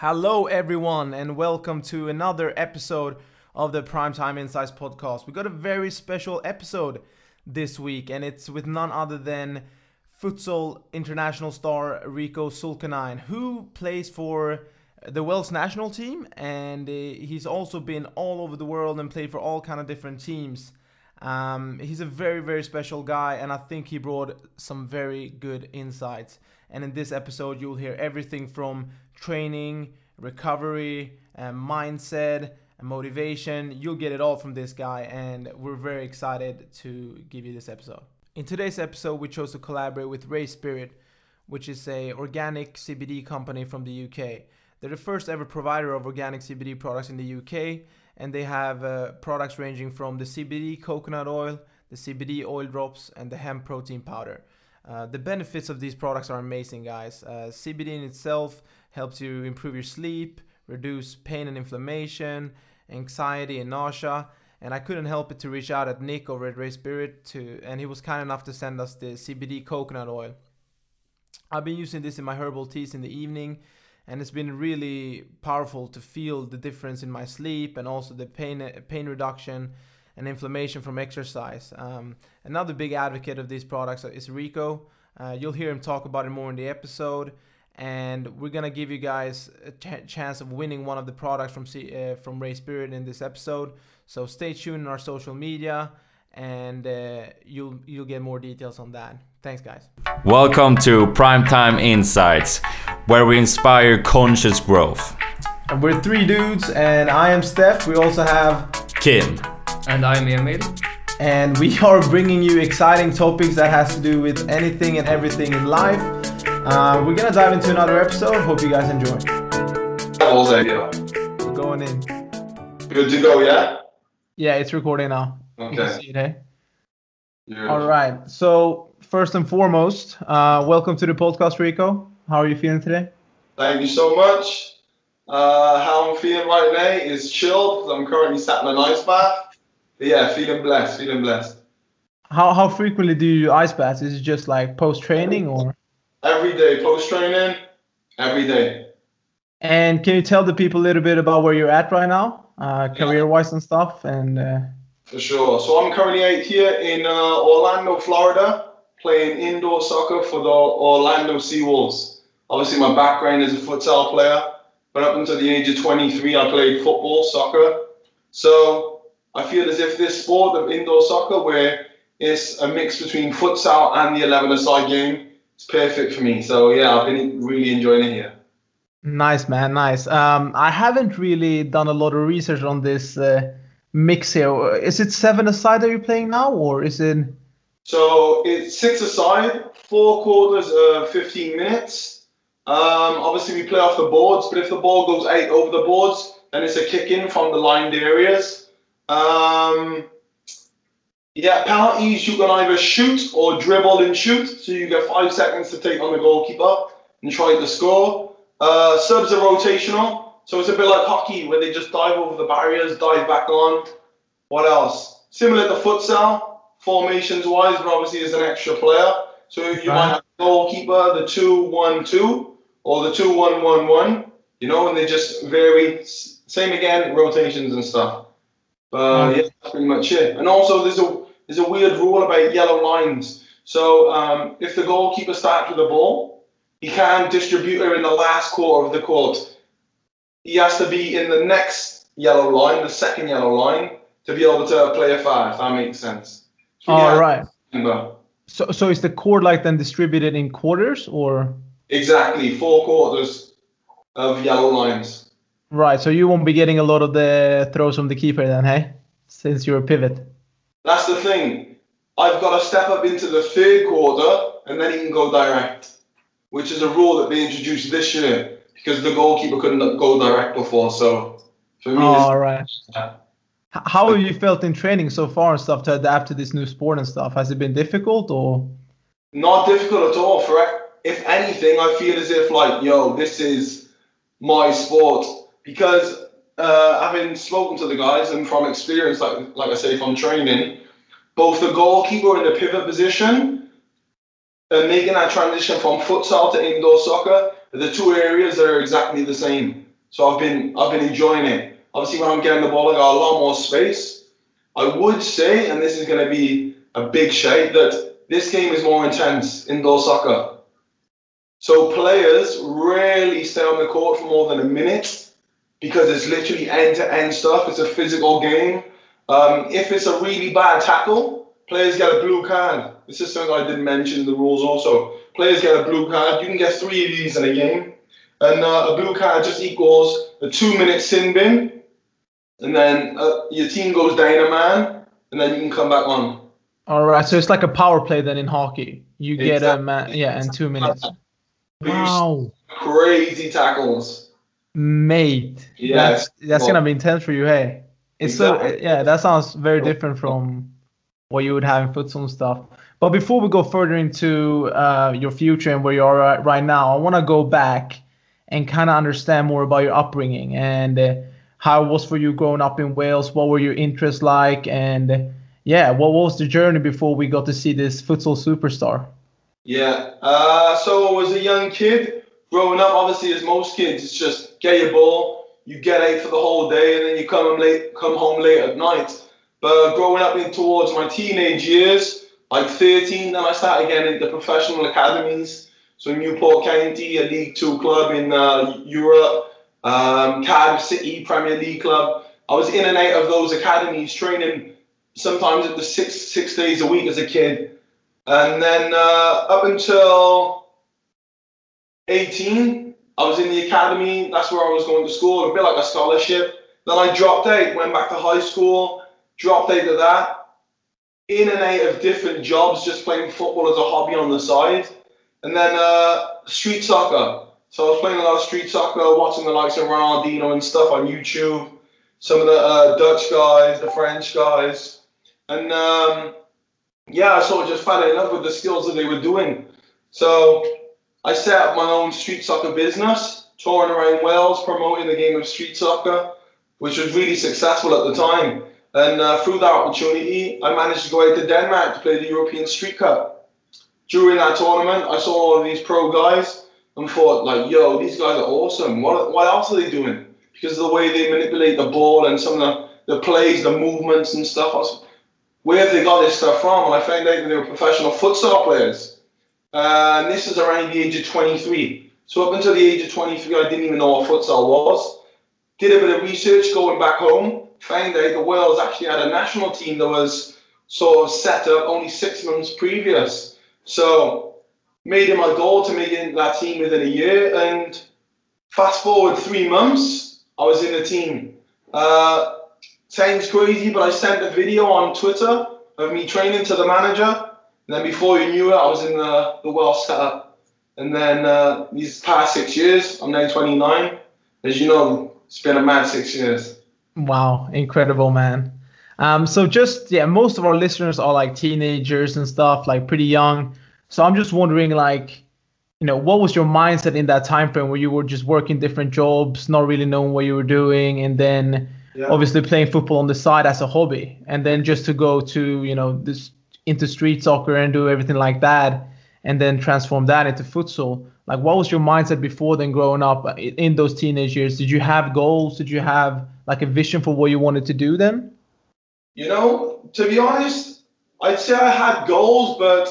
Hello, everyone, and welcome to another episode of the Primetime Insights podcast. We got a very special episode this week, and it's with none other than futsal international star Rico Zulkarnain, who plays for the Wales national team, and uh, he's also been all over the world and played for all kind of different teams. Um, he's a very, very special guy, and I think he brought some very good insights. And in this episode, you'll hear everything from training, recovery, and mindset, and motivation. You'll get it all from this guy, and we're very excited to give you this episode. In today's episode, we chose to collaborate with Ray Spirit, which is a organic CBD company from the UK. They're the first ever provider of organic CBD products in the UK, and they have uh, products ranging from the CBD coconut oil, the CBD oil drops, and the hemp protein powder. Uh, the benefits of these products are amazing, guys. Uh, CBD in itself helps you improve your sleep, reduce pain and inflammation, anxiety and nausea. And I couldn't help it to reach out at Nick over at Ray Spirit to, and he was kind enough to send us the CBD coconut oil. I've been using this in my herbal teas in the evening, and it's been really powerful to feel the difference in my sleep and also the pain pain reduction and inflammation from exercise. Um, another big advocate of these products is Rico. Uh, you'll hear him talk about it more in the episode, and we're gonna give you guys a ch- chance of winning one of the products from C- uh, from Ray Spirit in this episode. So stay tuned in our social media, and uh, you'll you'll get more details on that. Thanks, guys. Welcome to Primetime Insights, where we inspire conscious growth. And we're three dudes, and I am Steph. We also have Kim. And I'm Emil. and we are bringing you exciting topics that has to do with anything and everything in life. Uh, we're gonna dive into another episode. Hope you guys enjoy. Levels there, yeah. We're going in. Good to go, yeah? Yeah, it's recording now. You can Okay. see it, eh? All right. So first and foremost, uh, welcome to the podcast, Rico. How are you feeling today? Thank you so much. Uh, how I'm feeling right now is chilled because I'm currently sat in an ice bath. But yeah, feeling blessed, feeling blessed. How how frequently do you do ice baths? Is it just like post training or? Every day, post training, every day. And can you tell the people a little bit about where you're at right now, uh, career wise and stuff? And uh, For sure. So I'm currently out here in uh, Orlando, Florida, playing indoor soccer for the Orlando Seawolves. Obviously, my background is a futsal player, but up until the age of 23, I played football, soccer. So I feel as if this sport of indoor soccer, where it's a mix between futsal and the 11-a-side game, it's perfect for me. So yeah, I've been really enjoying it here. Nice, man. Nice. Um, I haven't really done a lot of research on this uh, mix here. Is it seven aside that you're playing now, or is it? So it's six aside, four quarters of 15 minutes. Um, obviously, we play off the boards, but if the ball goes out over the boards, then it's a kick in from the lined areas. Um, yeah, penalties you can either shoot or dribble and shoot, so you get five seconds to take on the goalkeeper and try to score. Uh, subs are rotational, so it's a bit like hockey where they just dive over the barriers, dive back on. What else? Similar to futsal, formations wise, but obviously there's an extra player. So you might have the goalkeeper, the two one two, or the two one one one. You know, and they just vary. Same again, rotations and stuff. But yeah, that's pretty much it. And also, there's a there's a weird rule about yellow lines. So um, if the goalkeeper starts with the ball, he can't distribute her in the last quarter of the court. He has to be in the next yellow line, the second yellow line, to be able to play a foul. If that makes sense. All yeah, right. remember. So, so is the court like then distributed in quarters, or? Exactly, four quarters of yellow lines. Right. So you won't be getting a lot of the throws from the keeper then, hey? Since you're a pivot. That's the thing. I've got to step up into the third quarter and then he can go direct, which is a rule that they introduced this year because the goalkeeper couldn't go direct before. So for me, All it's, right. H- How have you felt in training so far and stuff to adapt to this new sport and stuff? Has it been difficult or? not difficult at all. For if anything, I feel as if like, yo, this is my sport because uh, having spoken to the guys and from experience, like like I say, from training, both the goalkeeper and the pivot position, and making that transition from futsal to indoor soccer, the two areas are exactly the same. So I've been I've been enjoying it. Obviously, when I'm getting the ball, I got a lot more space. I would say, and this is going to be a big shade, that this game is more intense indoor soccer. So players rarely stay on the court for more than a minute because it's literally end-to-end stuff. It's a physical game. Um, if it's a really bad tackle, players get a blue card. This is something I didn't mention in the rules also. Players get a blue card. You can get three of these in a game. And uh, a blue card just equals a two-minute sin bin. And then uh, your team goes down a man, and then you can come back on. All right, so it's like a power play then in hockey. You get a man, yeah, in two minutes. Wow. Crazy tackles. Mate. Yeah. That's, that's well, gonna be intense for you, hey. It's exactly. so yeah, that sounds very different from what you would have in futsal and stuff. But before we go further into uh, your future and where you are right now, I want to go back and kind of understand more about your upbringing and uh, how it was for you growing up in Wales. What were your interests like, and yeah, what was the journey before we got to see this futsal superstar? Yeah, uh, so as a young kid growing up. Obviously, as most kids, it's just get your ball, you get out for the whole day, and then you come home late, come home late at night. But growing up in towards my teenage years, like 13, then I started getting into professional academies. So Newport County, a League Two club in uh, Europe, um, Cardiff City Premier League club. I was in and out of those academies, training sometimes at the six six days a week as a kid. And then uh, up until 18, I was in the academy. That's where I was going to school, a bit like a scholarship. Then I dropped out, went back to high school, dropped out of that, in and out of different jobs, just playing football as a hobby on the side. And then uh, street soccer. So I was playing a lot of street soccer, watching the likes of Ronaldinho and stuff on YouTube. Some of the uh, Dutch guys, the French guys. And um, yeah, I sort just fell in love with the skills that they were doing. So I set up my own street soccer business, touring around Wales, promoting the game of street soccer, which was really successful at the time. And uh, through that opportunity, I managed to go out to Denmark to play the European Street Cup. During that tournament, I saw all of these pro guys and thought, like, yo, these guys are awesome. What, what else are they doing? Because of the way they manipulate the ball and some of the, the plays, the movements and stuff. I was, where they got this stuff from? And I found out that they were professional futsal players. Uh, and this is around the age of 23. So up until the age of 23, I didn't even know what futsal was. Did a bit of research going back home. Found out the Wales actually had a national team that was sort of set up only six months previous. So made it my goal to make it that team within a year. And fast forward three months, I was in the team. Uh, sounds crazy, but I sent a video on Twitter of me training to the manager. And then before you knew it, I was in the, the Welsh setup. And then uh, these past six years, I'm now 29. As you know, it's been a mad six years. Wow, incredible, man. Um, so just yeah, most of our listeners are like teenagers and stuff, like pretty young. So I'm just wondering, like, you know, what was your mindset in that time frame where you were just working different jobs, not really knowing what you were doing, and then yeah. obviously playing football on the side as a hobby, and then just to go to you know this into street soccer and do everything like that, and then transform that into futsal. Like, what was your mindset before then growing up in those teenage years? Did you have goals? Did you have like a vision for what you wanted to do then? You know, to be honest, I'd say I had goals, but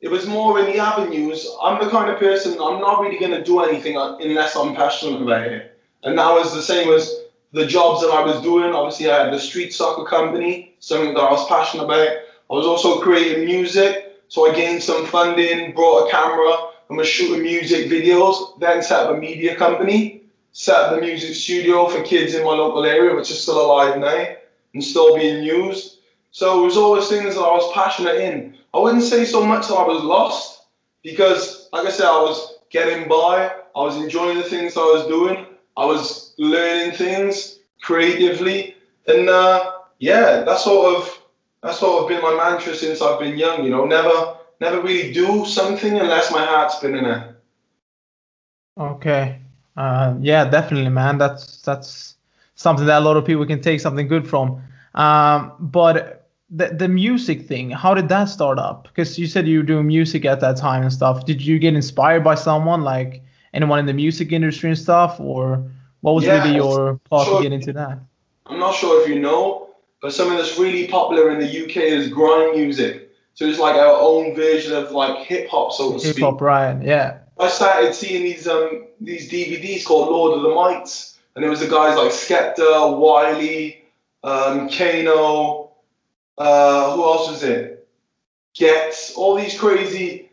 it was more in the avenues. I'm the kind of person I'm not really going to do anything unless I'm passionate about it, and that was the same as the jobs that I was doing. Obviously, I had the street soccer company, something that I was passionate about. I was also creating music, so I gained some funding, brought a camera, and was shooting music videos. Then set up a media company, set up the music studio for kids in my local area, which is still alive now and still being used. So it was always things that I was passionate in. I wouldn't say so much that I was lost, because, like I said, I was getting by. I was enjoying the things I was doing. I was learning things creatively, and uh, yeah, that's sort of that's sort of been my mantra since I've been young. You know, never never really do something unless my heart's been in it. Okay. Uh, yeah, definitely, man. That's that's something that a lot of people can take something good from. Um, but the the music thing, how did that start up? Because you said you were doing music at that time and stuff. Did you get inspired by someone like anyone in the music industry and stuff, or What was Yeah, really your path sure. to get into that? I'm not sure if you know, but something that's really popular in the UK is grime music. So it's like our own version of like hip hop, so to Hip speak. hop, Ryan. Yeah. I started seeing these um these DVDs called Lord of the Mics, and there was the guys like Skepta, Wiley, um, Kano, uh, who else was it? Gets all these crazy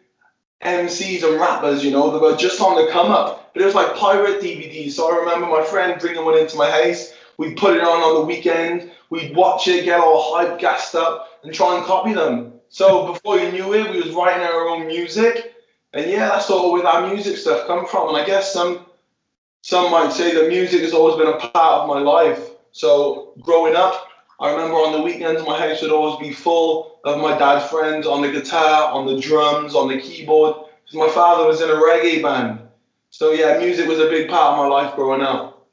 MCs and rappers, you know, that were just on the come up. But it was like pirate DVDs. So I remember my friend bringing one into my house. We'd put it on on the weekend. We'd watch it, get all hype, gassed up, and try and copy them. So before you knew it, we was writing our own music. And yeah, that's of where that music stuff come from. And I guess some some might say that music has always been a part of my life. So growing up, I remember on the weekends my house would always be full of my dad's friends on the guitar, on the drums, on the keyboard. Because my father was in a reggae band. So yeah, music was a big part of my life growing up.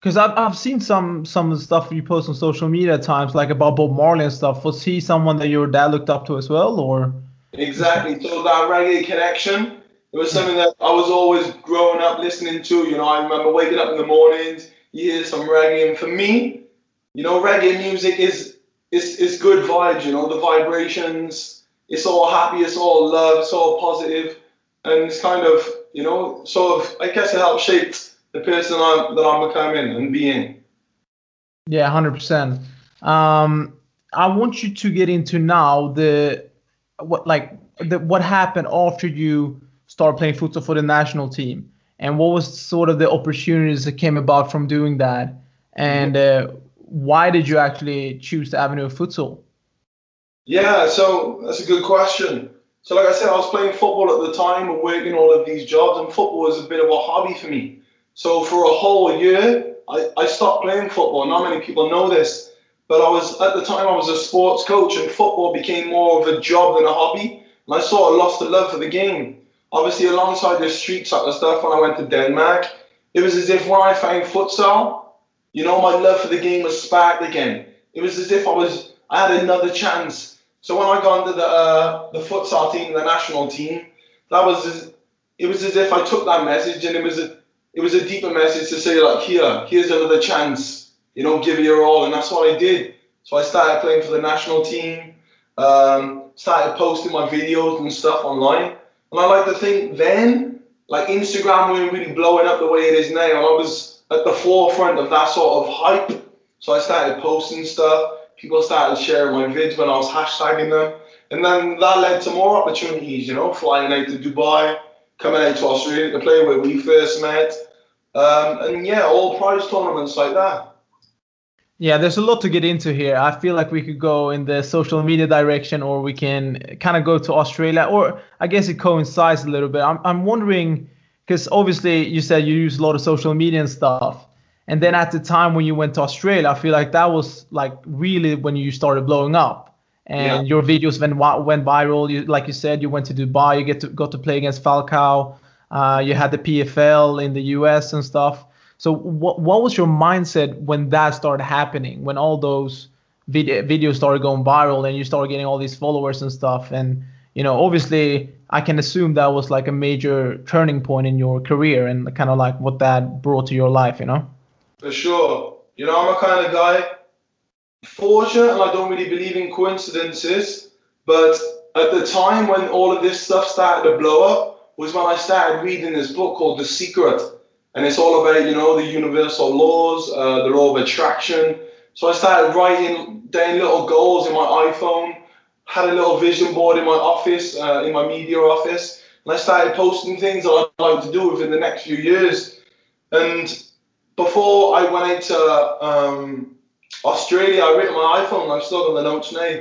Because I've, I've seen some some stuff you post on social media at times, like about Bob Marley and stuff. Was he someone that your dad looked up to as well, or? Exactly. So that reggae connection, it was something that I was always growing up listening to. You know, I remember waking up in the mornings, you hear some reggae, and for me, you know, reggae music is is is good vibes. You know, the vibrations. It's all happy. It's all love. It's all positive, and it's kind of you know, sort of. I guess it helps shape the person I'm, that I'm becoming and being. Yeah, hundred percent. Um, I want you to get into now the what like the what happened after you started playing futsal for the national team, and what was sort of the opportunities that came about from doing that, and uh, why did you actually choose the avenue of futsal? Yeah, so that's a good question. So, like I said, I was playing football at the time and working all of these jobs, and football was a bit of a hobby for me. So, for a whole year, I, I stopped playing football. Not many people know this, but I was at the time I was a sports coach, and football became more of a job than a hobby. And I sort of lost the love for the game. Obviously, alongside the street soccer stuff, when I went to Denmark, it was as if when I found futsal, you know, my love for the game was sparked again. It was as if I was I had another chance. So when I got into the uh, the futsal team, the national team, that was as, it was as if I took that message and it was a it was a deeper message to say like here here's another chance, you know, give it your all, and that's what I did. So I started playing for the national team, um, started posting my videos and stuff online, and I like to think then like Instagram wasn't really blowing up the way it is now, I was at the forefront of that sort of hype. So I started posting stuff. People started sharing my vids when I was hashtagging them. And then that led to more opportunities, you know, flying out to Dubai, coming out to Australia to play where we first met. Um, and yeah, all prize tournaments like that. Yeah, there's a lot to get into here. I feel like we could go in the social media direction, or we can kind of go to Australia, or I guess it coincides a little bit. I'm, I'm wondering, because obviously you said you use a lot of social media and stuff. And then at the time when you went to Australia, I feel like that was like really when you started blowing up, and Yeah. your videos went went viral. You like you said, you went to Dubai, you get to got to play against Falcao. Uh, you had the PFL in the US and stuff. So what what was your mindset when that started happening? When all those video videos started going viral and you started getting all these followers and stuff? And you know, obviously, I can assume that was like a major turning point in your career and kind of like what that brought to your life. You know? For sure. You know, I'm a kind of guy, fortunate, and I don't really believe in coincidences, but at the time when all of this stuff started to blow up was when I started reading this book called The Secret. And it's all about, you know, the universal laws, uh, the law of attraction. So I started writing down little goals in my iPhone, had a little vision board in my office, uh, in my media office, and I started posting things that I'd like to do within the next few years. And before I went out to um, Australia, I wrote my iPhone, I've still got the notes now,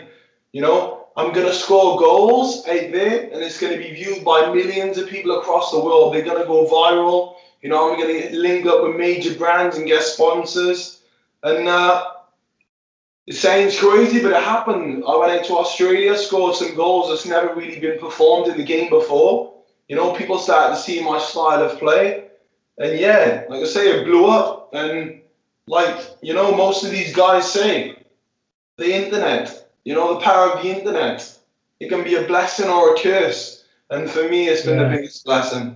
you know, I'm to score goals out there and it's to be viewed by millions of people across the world. They're to go viral. You know, I'm to link up with major brands and get sponsors. And uh, it sounds crazy, but it happened. I went out to Australia, scored some goals that's never really been performed in the game before. You know, people started to see my style of play. And yeah, like I say, it blew up. And like, you know, most of these guys say, the internet, you know, the power of the internet, it can be a blessing or a curse. And for me, it's been Yeah. the biggest blessing.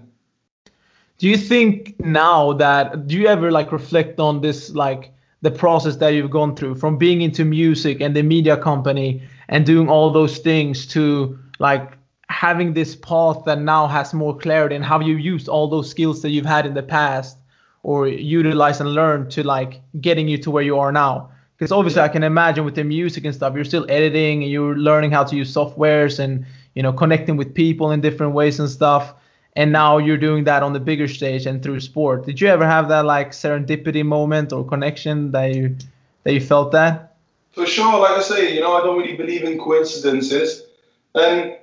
do you think now that do you ever like reflect on this like the process that you've gone through from being into music and the media company and doing all those things to like having this path that now has more clarity and how you used all those skills that you've had in the past or utilize and learn to like getting you to where you are now. Because obviously i can imagine with the music and stuff you're still editing and you're learning how to use softwares and you know connecting with people in different ways and stuff and now you're doing that on the bigger stage and through sport. Did you ever have that like serendipity moment or connection that you that you felt that? For sure. Like i say you know i don't really believe in coincidences. And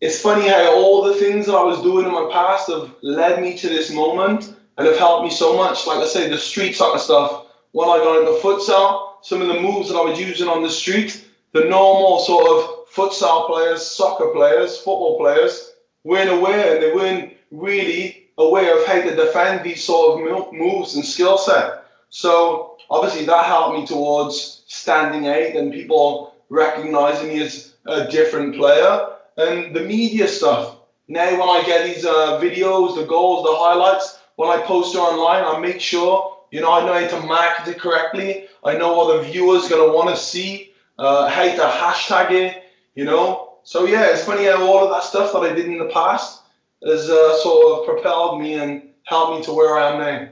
it's funny how all the things that i was doing in my past have led me to this moment and have helped me so much. Like i say the street soccer stuff. When i got into futsal some of the moves that i was using on the street the normal sort of futsal players soccer players football players weren't aware and they weren't really aware of how to defend these sort of moves and skill set. So obviously that helped me towards standing out and people recognizing me as a different player. And the media stuff. Now when I get these uh, videos, the goals, the highlights, when I post it online, I make sure you know I know how to market it correctly. I know what the viewers gonna want to see, uh, how to hashtag it. You know, so yeah, it's funny how all of that stuff that I did in the past has uh, sort of propelled me and helped me to where I am now.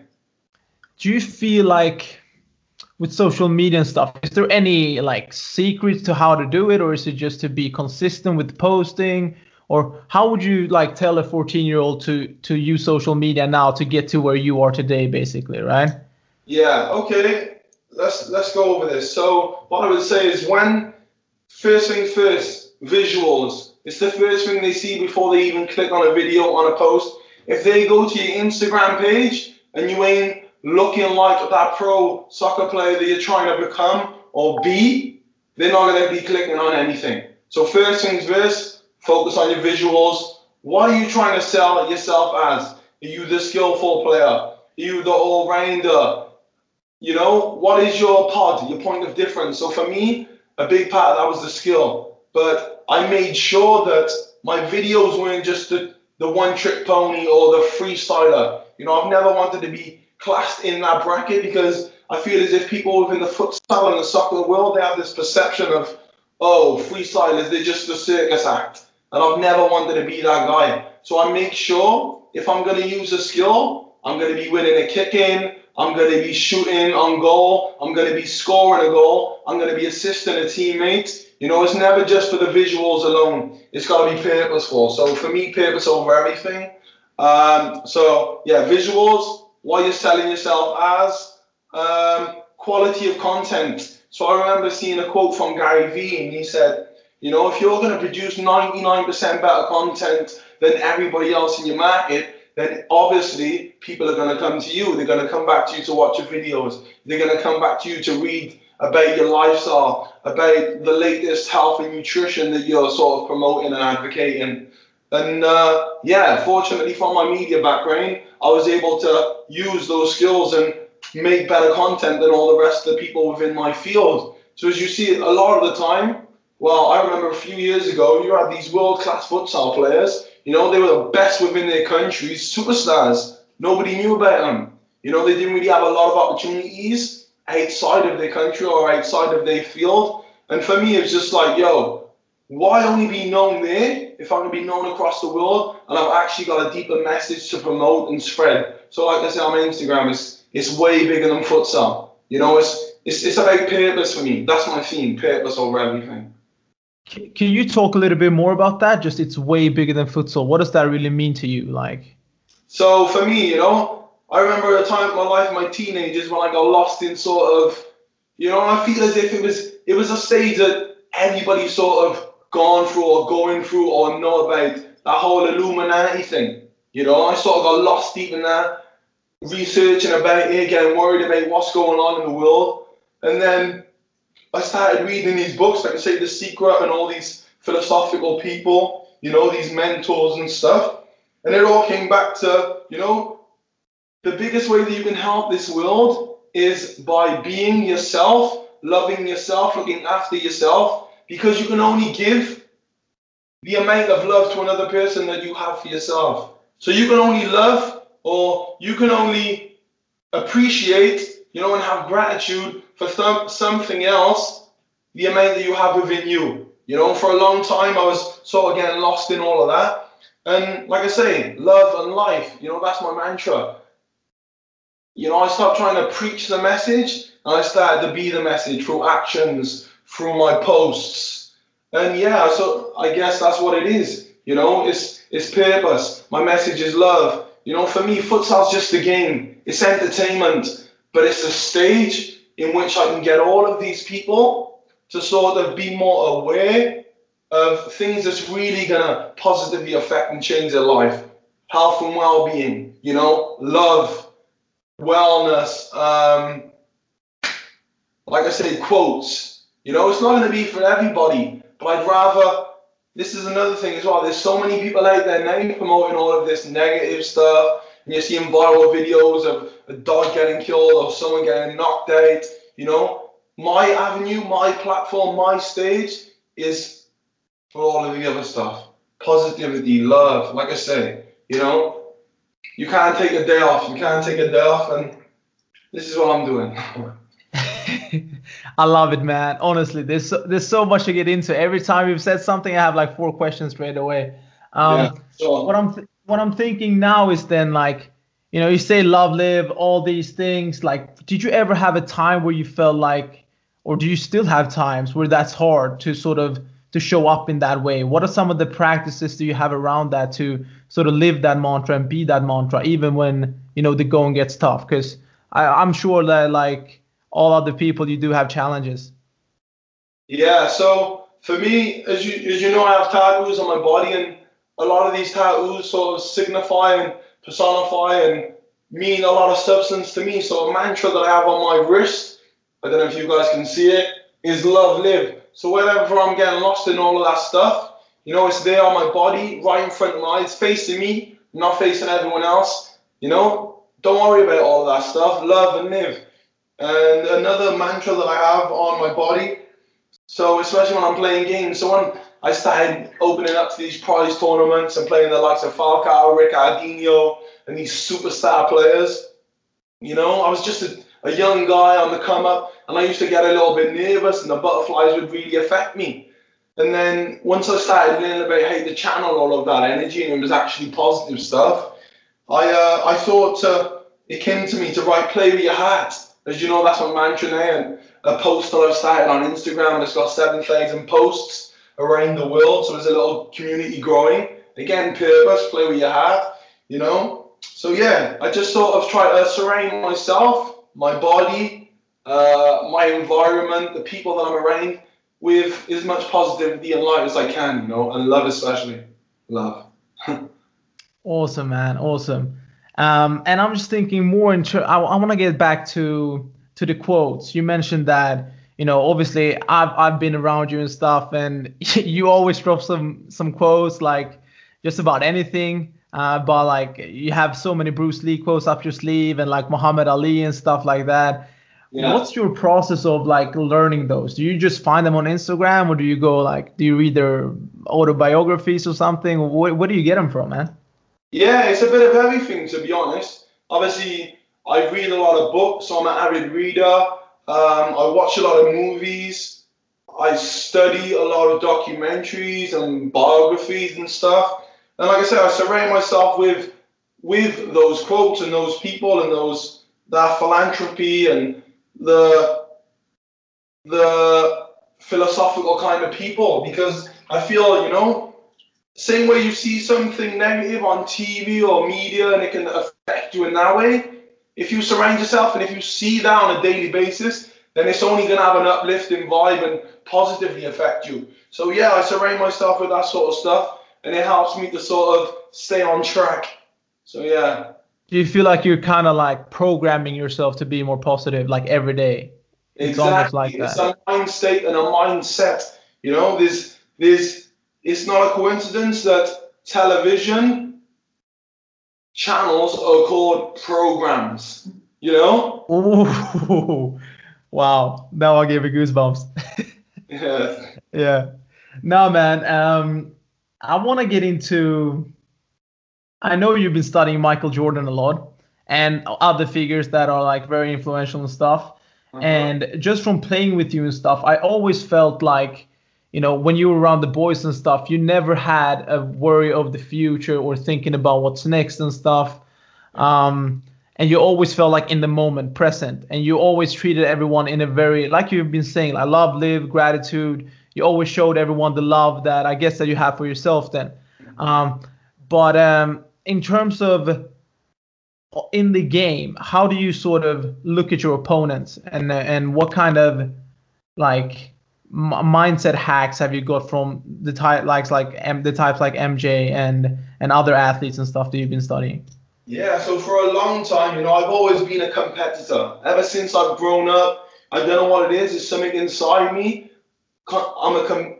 Do you feel like with social media and stuff, is there any like secrets to how to do it, or is it just to be consistent with posting? Or how would you like tell a 14 year old to to use social media now to get to where you are today, basically, right? Yeah. Okay. Let's let's go over this. So what I would say is when first things first, visuals it's the first thing they see before they even click on a video on a post. If they go to your Instagram page and you ain't looking like that pro soccer player that you're trying to become or be, they're not going to be clicking on anything. So first things first, focus on your visuals. What are you trying to sell yourself as? Are you the skillful player? Are you the all-rounder? You know, what is your pod, your point of difference? So for me, a big part of that was the skill. But I made sure that my videos weren't just the, the one trick pony or the freestyler. You know, I've never wanted to be classed in that bracket because I feel as if people within the futsal and the soccer world, they have this perception of, oh, freestylers, they're just a circus act. And I've never wanted to be that guy. So I make sure if I'm going to use a skill, I'm going to be winning a kick in, I'm going to be shooting on goal, I'm going to be scoring a goal, I'm going to be assisting a teammate, you know, it's never just for the visuals alone. It's got to be purposeful. So for me, purpose over everything. Um, so yeah, visuals, what you're selling yourself as, um, quality of content. So I remember seeing a quote from Gary Vee, and he said, you know, if you're going to produce 99% better content than everybody else in your market, then obviously people are going to come to you. They're going to come back to you to watch your videos. They're going to come back to you to read about your lifestyle, about the latest health and nutrition that you're sort of promoting and advocating. And uh, yeah, fortunately from my media background, I was able to use those skills and make better content than all the rest of the people within my field. So as you see, a lot of the time, well, I remember a few years ago, you had these world-class futsal players. You know, they were the best within their countries, superstars. Nobody knew about them. You know, they didn't really have a lot of opportunities outside of their country or outside of their field. And for me, it's just like, yo, why only be known there if I'm gonna be known across the world and I've actually got a deeper message to promote and spread? So like I said on Instagram, it's it's way bigger than futsal. You know, it's it's it's about purpose for me. That's my theme, purpose over everything. Can you talk a little bit more about that? Just it's way bigger than futsal. What does that really mean to you? Like, so for me, you know, I remember a time in my life, my teenagers, when I got lost in sort of, you know, I feel as if it was it was a stage that everybody sort of gone through or going through or know about that whole Illuminati thing. You know, I sort of got lost deep in that, researching about it, getting worried about what's going on in the world. And then I started reading these books, like I say, The Secret and all these philosophical people, you know, these mentors and stuff. And it all came back to, you know, the biggest way that you can help this world is by being yourself, loving yourself, looking after yourself, because you can only give the amount of love to another person that you have for yourself. So you can only love or you can only appreciate, you know, and have gratitude for th- something else, the amount that you have within you. You know, for a long time I was sort of getting lost in all of that. And like I say, love and life, you know, that's my mantra. You know, I stopped trying to preach the message and I started to be the message through actions, through my posts. And yeah, so I guess that's what it is. You know, it's it's purpose. My message is love. You know, for me, futsal's just a game. It's entertainment, but it's a stage in which I can get all of these people to sort of be more aware of things that's really gonna positively affect and change their life. Health and well-being, you know, love, wellness, um, like I say, quotes. You know, it's not gonna be for everybody, but I'd rather this is another thing as well. There's so many people out there now promoting all of this negative stuff, and you're seeing viral videos of a dog getting killed or someone getting knocked out. You know, my avenue, my platform, my stage is for all of the other stuff. Positivity, love, like I say, you know, you can't take a day off. You can't take a day off, and this is what I'm doing. I love it, man. Honestly, there's so, there's so much to get into. Every time you've said something, I have like four questions straight away. Um, yeah, sure. What I'm th- what I'm thinking now is then like, you know, you say love, live, all these things. Like, did you ever have a time where you felt like, or do you still have times where that's hard to sort of to show up in that way? What are some of the practices do you have around that to sort of live that mantra and be that mantra, even when you know the going gets tough? Because I'm sure that like all other people you do have challenges. Yeah so for me as you as you know i have tattoos on my body and a lot of these tattoos sort of signify and personify and mean a lot of substance to me. So a mantra that i have on my wrist i don't know if you guys can see it is love live. So whenever i'm getting lost in all of that stuff you know it's there on my body right in front of my eyes facing me not facing everyone else. You know don't worry about all that stuff. Love and live. And another mantra that I have on my body, so especially when I'm playing games, so when I started opening up to these prize tournaments and playing the likes of Falcao, Ricardinho, and these superstar players, you know, I was just a, a young guy on the come up, and I used to get a little bit nervous, and the butterflies would really affect me. And then once I started learning about how to channel all of that energy, and it was actually positive stuff, I uh, I thought uh, it came to me to write "Play with your heart." As you know, that's my mantra now. And a post that I've started on Instagram, and it's got 7,000 posts around the world. So there's a little community growing. Again, purpose, play with your heart, you know? So yeah, I just sort of try to surround myself, my body, uh, my environment, the people that I'm around with as much positivity and light as I can, you know, and love especially. Love. awesome, man. Awesome. Um, and I'm just thinking more in. I, I want to get back to to the quotes. You mentioned that you know obviously I've I've been around you and stuff, and you always drop some some quotes like just about anything. Uh, but like you have so many Bruce Lee quotes up your sleeve and like Muhammad Ali and stuff like that. Yeah. What's your process of like learning those? Do you just find them on Instagram or do you go like do you read their autobiographies or something? Where, where do you get them from, man? Yeah, it's a bit of everything to be honest. Obviously, I read a lot of books. So I'm an avid reader. Um, I watch a lot of movies. I study a lot of documentaries and biographies and stuff. And like I said, I surround myself with with those quotes and those people and those that philanthropy and the the philosophical kind of people because I feel you know same way you see something negative on TV or media and it can affect you in that way, if you surround yourself and if you see that on a daily basis, then it's only going to have an uplifting vibe and positively affect you. So, yeah, I surround myself with that sort of stuff and it helps me to sort of stay on track. So, yeah. Do you feel like you're kind of like programming yourself to be more positive like every day? It's exactly. almost like that. It's a mind state and a mindset. You know, there's, there's, it's not a coincidence that television channels are called programs. You know? Ooh, wow. Now I gave me goosebumps. yeah. Yeah. No, man. Um, I want to get into I know you've been studying Michael Jordan a lot and other figures that are like very influential and stuff. Uh-huh. And just from playing with you and stuff, I always felt like, you know, when you were around the boys and stuff, you never had a worry of the future or thinking about what's next and stuff. Um, and you always felt like in the moment, present, and you always treated everyone in a very, like you've been saying, I love, live, gratitude. You always showed everyone the love that I guess that you have for yourself then. Um, but um, in terms of in the game, how do you sort of look at your opponents and and what kind of like m- mindset hacks have you got from the type likes like M- the types like MJ and and other athletes and stuff that you've been studying? Yeah, so for a long time, you know, I've always been a competitor. Ever since I've grown up, I don't know what it is. It's something inside me. I'm a com-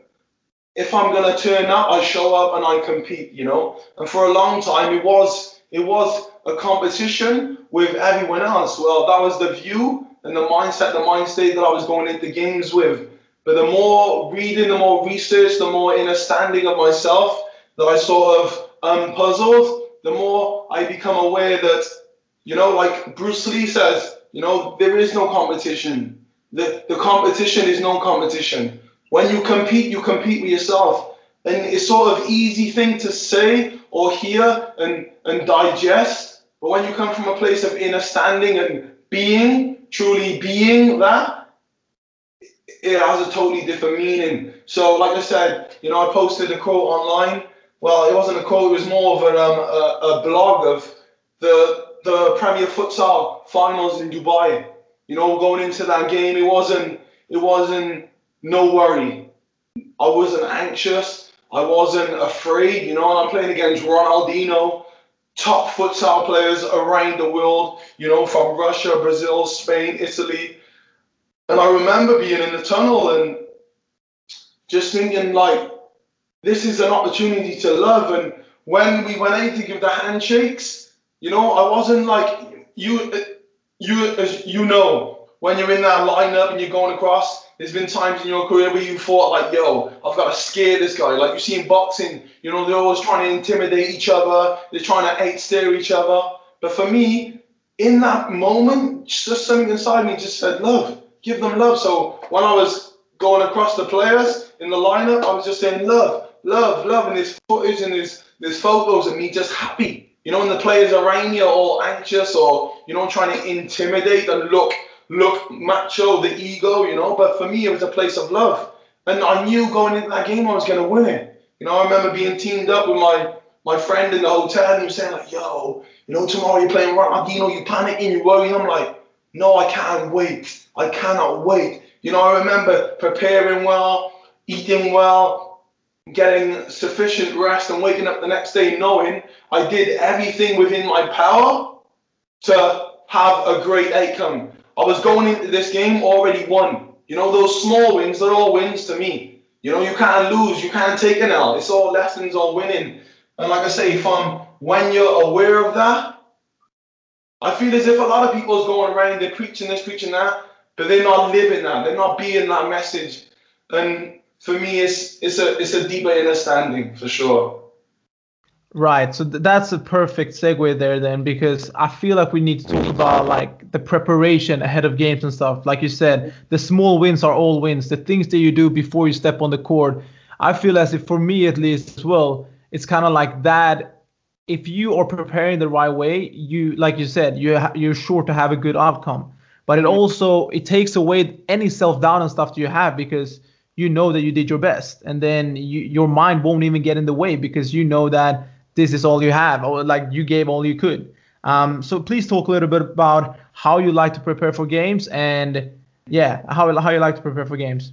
if I'm gonna turn up, I show up and I compete. You know, and for a long time, it was it was a competition with everyone else. Well, that was the view and the mindset, the mind state that I was going into games with. But the more reading, the more research, the more understanding of myself that I sort of um, puzzled, the more I become aware that, you know, like Bruce Lee says, you know, there is no competition. The, the competition is no competition. When you compete, you compete with yourself. And it's sort of easy thing to say or hear and, and digest. But when you come from a place of inner standing and being, truly being that, it has a totally different meaning. So, like I said, you know, I posted a quote online. Well, it wasn't a quote; it was more of an, um, a, a blog of the the Premier Futsal finals in Dubai. You know, going into that game, it wasn't it wasn't no worry. I wasn't anxious. I wasn't afraid, you know, I'm playing against Ronaldinho, top futsal players around the world, you know, from Russia, Brazil, Spain, Italy. And I remember being in the tunnel and just thinking, like, this is an opportunity to love. And when we went in to give the handshakes, you know, I wasn't like, you, you, you know, when you're in that lineup and you're going across, there's been times in your career where you thought like, yo, I've got to scare this guy. Like you see in boxing, you know, they're always trying to intimidate each other. They're trying to hate stare each other. But for me, in that moment, just something inside me just said, love, give them love. So when I was going across the players in the lineup, I was just saying, love, love, love. And there's footage and there's, there's photos of me just happy. You know, when the players are all anxious or, you know, trying to intimidate and look look macho, the ego, you know. But for me, it was a place of love, and I knew going into that game I was going to win it. You know, I remember being teamed up with my my friend in the hotel, and he was saying like, "Yo, you know, tomorrow you're playing Ronaldinho, you panicking, You're worrying." I'm like, "No, I can't wait. I cannot wait." You know, I remember preparing well, eating well, getting sufficient rest, and waking up the next day knowing I did everything within my power to have a great outcome. I was going into this game already won. You know, those small wins, they're all wins to me. You know, you can't lose, you can't take an L. It's all lessons on winning. And like I say, from um, when you're aware of that, I feel as if a lot of people is going around, they're preaching this, preaching that, but they're not living that. They're not being that message. And for me, it's it's a it's a deeper understanding for sure. Right. So th- that's a perfect segue there then because I feel like we need to talk about like the preparation ahead of games and stuff. Like you said, the small wins are all wins. The things that you do before you step on the court. I feel as if for me at least as well, it's kind of like that if you are preparing the right way, you like you said, you ha- you're sure to have a good outcome. But it also it takes away any self-doubt and stuff that you have because you know that you did your best and then you, your mind won't even get in the way because you know that this is all you have or like you gave all you could. Um, so please talk a little bit about how you like to prepare for games and yeah how, how you like to prepare for games.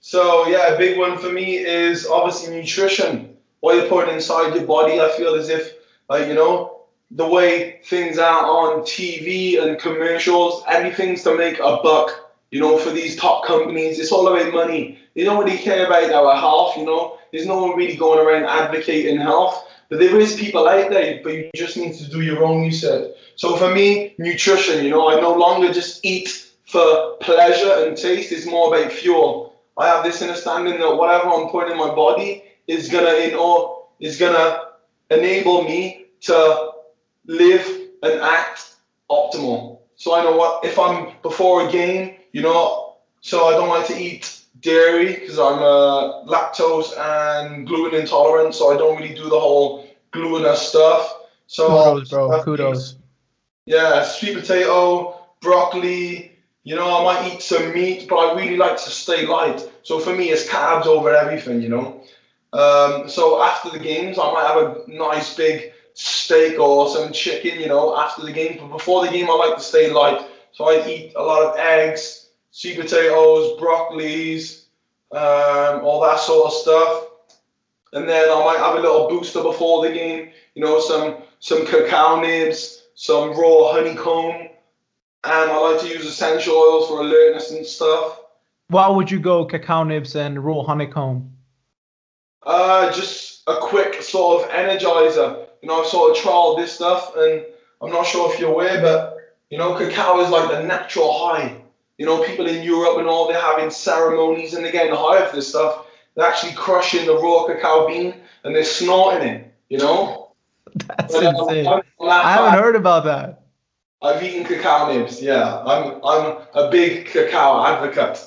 So yeah a big one for me is obviously nutrition. What you're putting inside your body i feel as if like you know the way things are on tv and commercials everything's to make a buck you know for these top companies it's all about money. They don't really care about our health you know. There's no one really going around advocating health but there is people out there, but you just need to do your own research. So for me, nutrition, you know, I no longer just eat for pleasure and taste. It's more about fuel. I have this understanding that whatever I'm putting in my body is gonna in or is gonna enable me to live and act optimal. So I know what if I'm before a game, you know, so I don't like to eat dairy because I'm uh, lactose and gluten intolerant, so I don't really do the whole glutinous stuff. So Kudos, bro. Kudos. Yeah, sweet potato, broccoli. You know, I might eat some meat, but I really like to stay light. So for me, it's carbs over everything. You know. Um, so after the games, I might have a nice big steak or some chicken. You know, after the game. But before the game, I like to stay light. So I eat a lot of eggs, sweet potatoes, broccolis, um, all that sort of stuff. And then I might have a little booster before the game. You know, some some cacao nibs, some raw honeycomb, and I like to use essential oils for alertness and stuff. Why would you go cacao nibs and raw honeycomb? Uh, just a quick sort of energizer. You know, I've sort of trialed this stuff, and I'm not sure if you're aware, but you know, cacao is like the natural high. You know, people in Europe and all, they're having ceremonies and they're getting high off this stuff. They're actually crushing the raw cacao bean and they're snorting it. You know. That's But, um, insane. I'm- I'm that I haven't heard about that. I've eaten cacao nibs. Yeah, I'm I'm a big cacao advocate.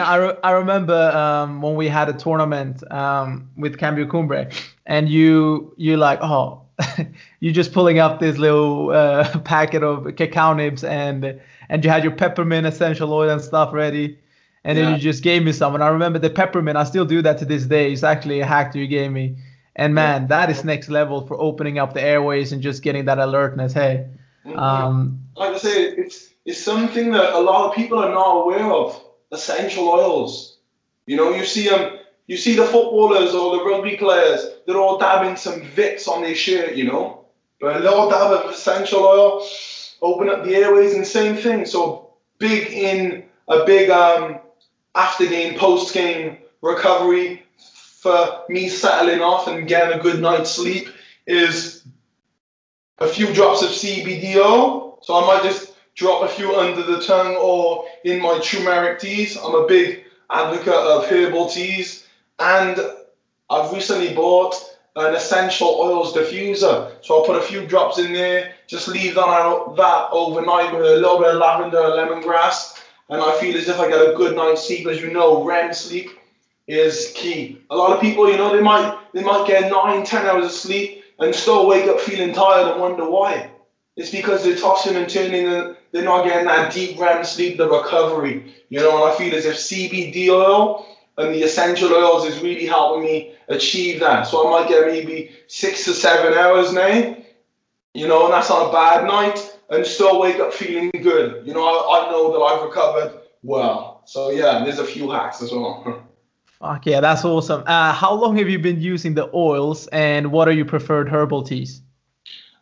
I, re- I remember um, when we had a tournament um, with Cambio Cumbre, and you you like oh you just pulling up this little uh, packet of cacao nibs and and you had your peppermint essential oil and stuff ready, and then Yeah. you just gave me some. And I remember the peppermint. I still do that to this day. It's actually a hack that you gave me, and man, that is next level for opening up the airways and just getting that alertness. Hey, um, like I say, it's it's something that a lot of people are not aware of. Essential oils. You know, you see them. You see the footballers or the rugby players. They're all dabbing some Vicks on their shirt. You know, but a little dab of essential oil, open up the airways, and same thing. So big in a big um, after game, post game recovery for me settling off and getting a good night's sleep is a few drops of CBD oil. So I might just drop a few under the tongue or in my turmeric teas. I'm a big advocate of herbal teas. And I've recently bought an essential oils diffuser. So I'll put a few drops in there, just leave that, that overnight with a little bit of lavender and lemongrass. And I feel as if I get a good night's sleep. As you know, REM sleep is key. A lot of people, you know, they might they might get nine, ten hours of sleep and still wake up feeling tired and wonder why. It's because they're tossing and turning and they're not getting that deep REM sleep, the recovery. You know, and I feel as if CBD oil and the essential oils is really helping me achieve that. So I might get maybe six to seven hours now, you know, and that's on a bad night, and still wake up feeling good. You know, I, I know that I've recovered well. So yeah, there's a few hacks as well. fuck yeah, that's awesome. Uh, how long have you been using the oils, and what are your preferred herbal teas?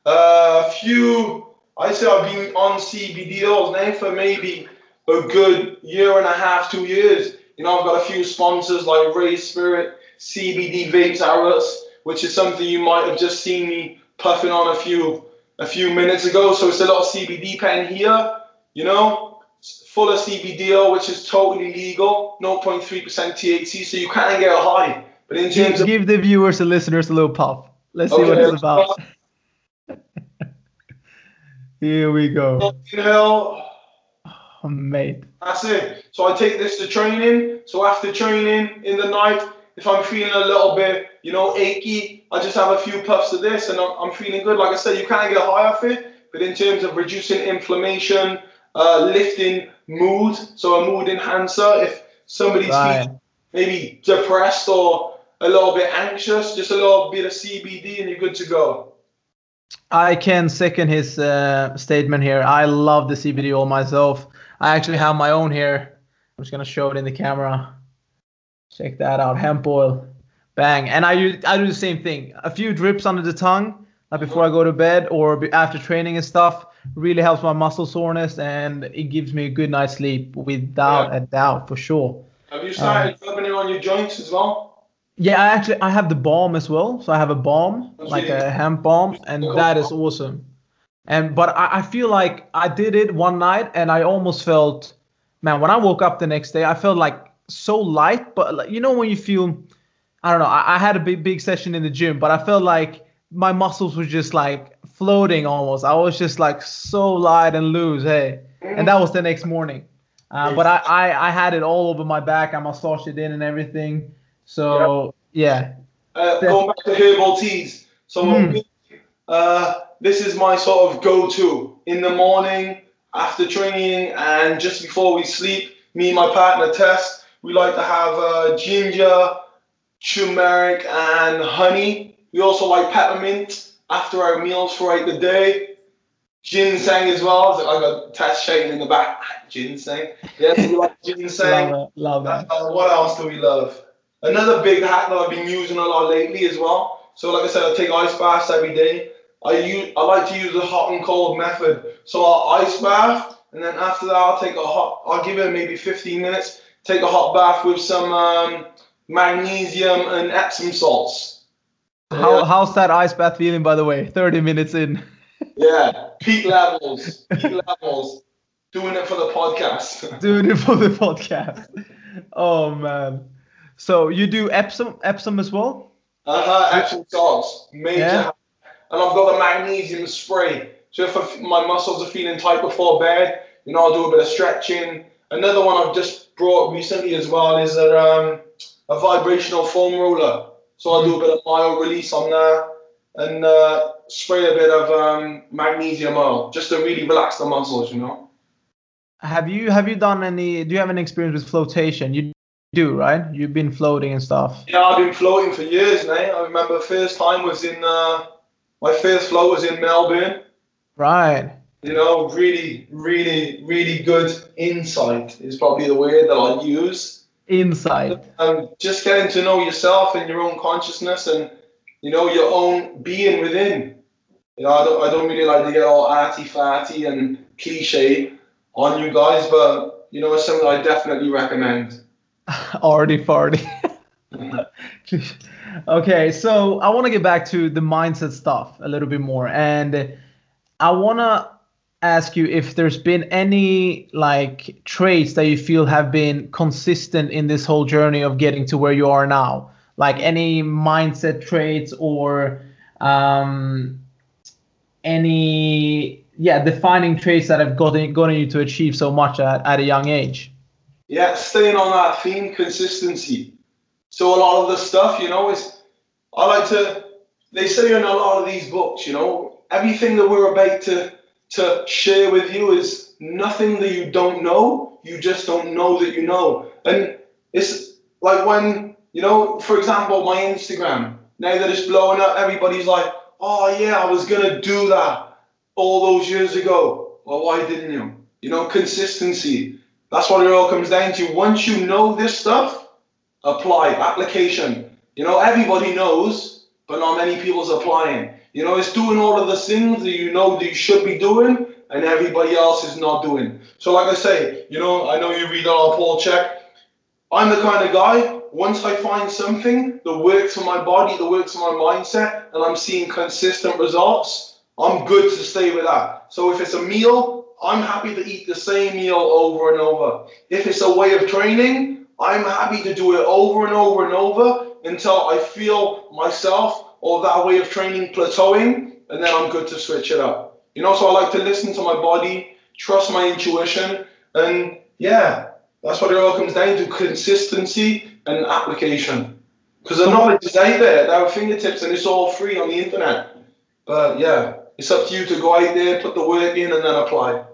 A few, I say I've been on CBD oils now for maybe a good year and a half, two years. You know, I've got a few sponsors like Ray Spirit, CBD Vapes Arrows, which is something you might have just seen me puffing on a few a few minutes ago. So it's a little CBD pen here, you know, full of CBD oil, which is totally legal, 0.3% THC, so you can get a high. But in terms Give, of give the viewers and listeners a little puff. Let's see what it's about. Here we go. inhale, Oh, mate. That's it. So I take this to training. So after training in the night, if I'm feeling a little bit, you know, achy, I just have a few puffs of this and I'm, I'm feeling good. Like I said, you can't get high off it, but in terms of reducing inflammation, uh, lifting mood, so a mood enhancer, if somebody's Right. maybe depressed or a little bit anxious, just a little bit of CBD and you're good to go. I can second his uh, statement here. I love the CBD oil myself. I actually have my own here. I'm just gonna show it in the camera. Check that out, hemp oil. Bang. And I use, I do the same thing. A few drips under the tongue, like before I go to bed or after training and stuff. Really helps my muscle soreness and it gives me a good night's sleep without Yeah. a doubt for sure. Have you started um, rubbing it on your joints as well? Yeah, I actually I have the balm as well. So I have a balm, That's like really a hemp balm, and that is awesome. And but I, I feel like I did it one night and I almost felt, man, when I woke up the next day, I felt like so light. But like, you know when you feel, I don't know, I, I had a big big session in the gym, but I felt like my muscles were just like floating almost. I was just like so light and loose. Hey, and that was the next morning. Uh, but I, I I had it all over my back. I massaged it in and everything. So yeah, Uh, going back to herbal teas. So Mm. uh, this is my sort of go-to in the morning after training and just before we sleep. Me and my partner Tess, we like to have uh, ginger, turmeric, and honey. We also like peppermint after our meals throughout the day. Ginseng as well. I got Tess shaking in the back. Ginseng. Yes, we like ginseng. love it, love that. Uh, what else do we love? Another big hack that I've been using a lot lately as well. So, like I said, I take ice baths every day. I use I like to use the hot and cold method. So I'll ice bath, and then after that, I'll take a hot. I'll give it maybe 15 minutes. Take a hot bath with some um, magnesium and Epsom salts. How Yeah. how's that ice bath feeling by the way? 30 minutes in. Yeah, peak levels, peak levels. Doing it for the podcast. Doing it for the podcast. Oh man. So you do Epsom Epsom as well? Uh-huh, Epsom salts, major. Yeah. And I've got the magnesium spray. So if I my muscles are feeling tight before bed, you know, I'll do a bit of stretching. Another one I've just brought recently as well is a, um, a vibrational foam roller. So I'll do a bit of mild release on there and uh, spray a bit of um, magnesium oil just to really relax the muscles, you know. Have you have you done any do you have any experience with flotation? You do, right? You've been floating and stuff. Yeah, I've been floating for years mate. I remember first time was in, uh, my first flow was in Melbourne. Right. You know, really, really, really good insight is probably the word that I'll use. Inside. Um, just getting to know yourself and your own consciousness and, you know, your own being within. You know, I don't, I don't really like to get all arty-farty and cliche on you guys, but, you know, it's something I definitely recommend. Already farty. okay, so I want to get back to the mindset stuff a little bit more, and I want to ask you if there's been any like traits that you feel have been consistent in this whole journey of getting to where you are now, like any mindset traits or um, any yeah defining traits that have gotten gotten you to achieve so much at, at a young age. Yeah, staying on that theme, consistency. So a lot of the stuff, you know, is I like to. They say in a lot of these books, you know, everything that we're about to to share with you is nothing that you don't know. You just don't know that you know, and it's like when you know, for example, my Instagram. Now that it's blowing up, everybody's like, "Oh yeah, I was gonna do that all those years ago." Well, why didn't you? You know, consistency. That's what it all comes down to. Once you know this stuff, apply application. You know, everybody knows, but not many people's applying. You know, it's doing all of the things that you know that you should be doing, and everybody else is not doing. So, like I say, you know, I know you read all Paul Chek. I'm the kind of guy. Once I find something that works for my body, that works for my mindset, and I'm seeing consistent results, I'm good to stay with that. So if it's a meal, I'm happy to eat the same meal over and over. If it's a way of training, I'm happy to do it over and over and over until I feel myself or that way of training plateauing, and then I'm good to switch it up. You know, so I like to listen to my body, trust my intuition, and yeah, that's what it all comes down to consistency and application. Because the knowledge is out there at our fingertips and it's all free on the internet. But yeah, it's up to you to go out there, put the work in, and then apply.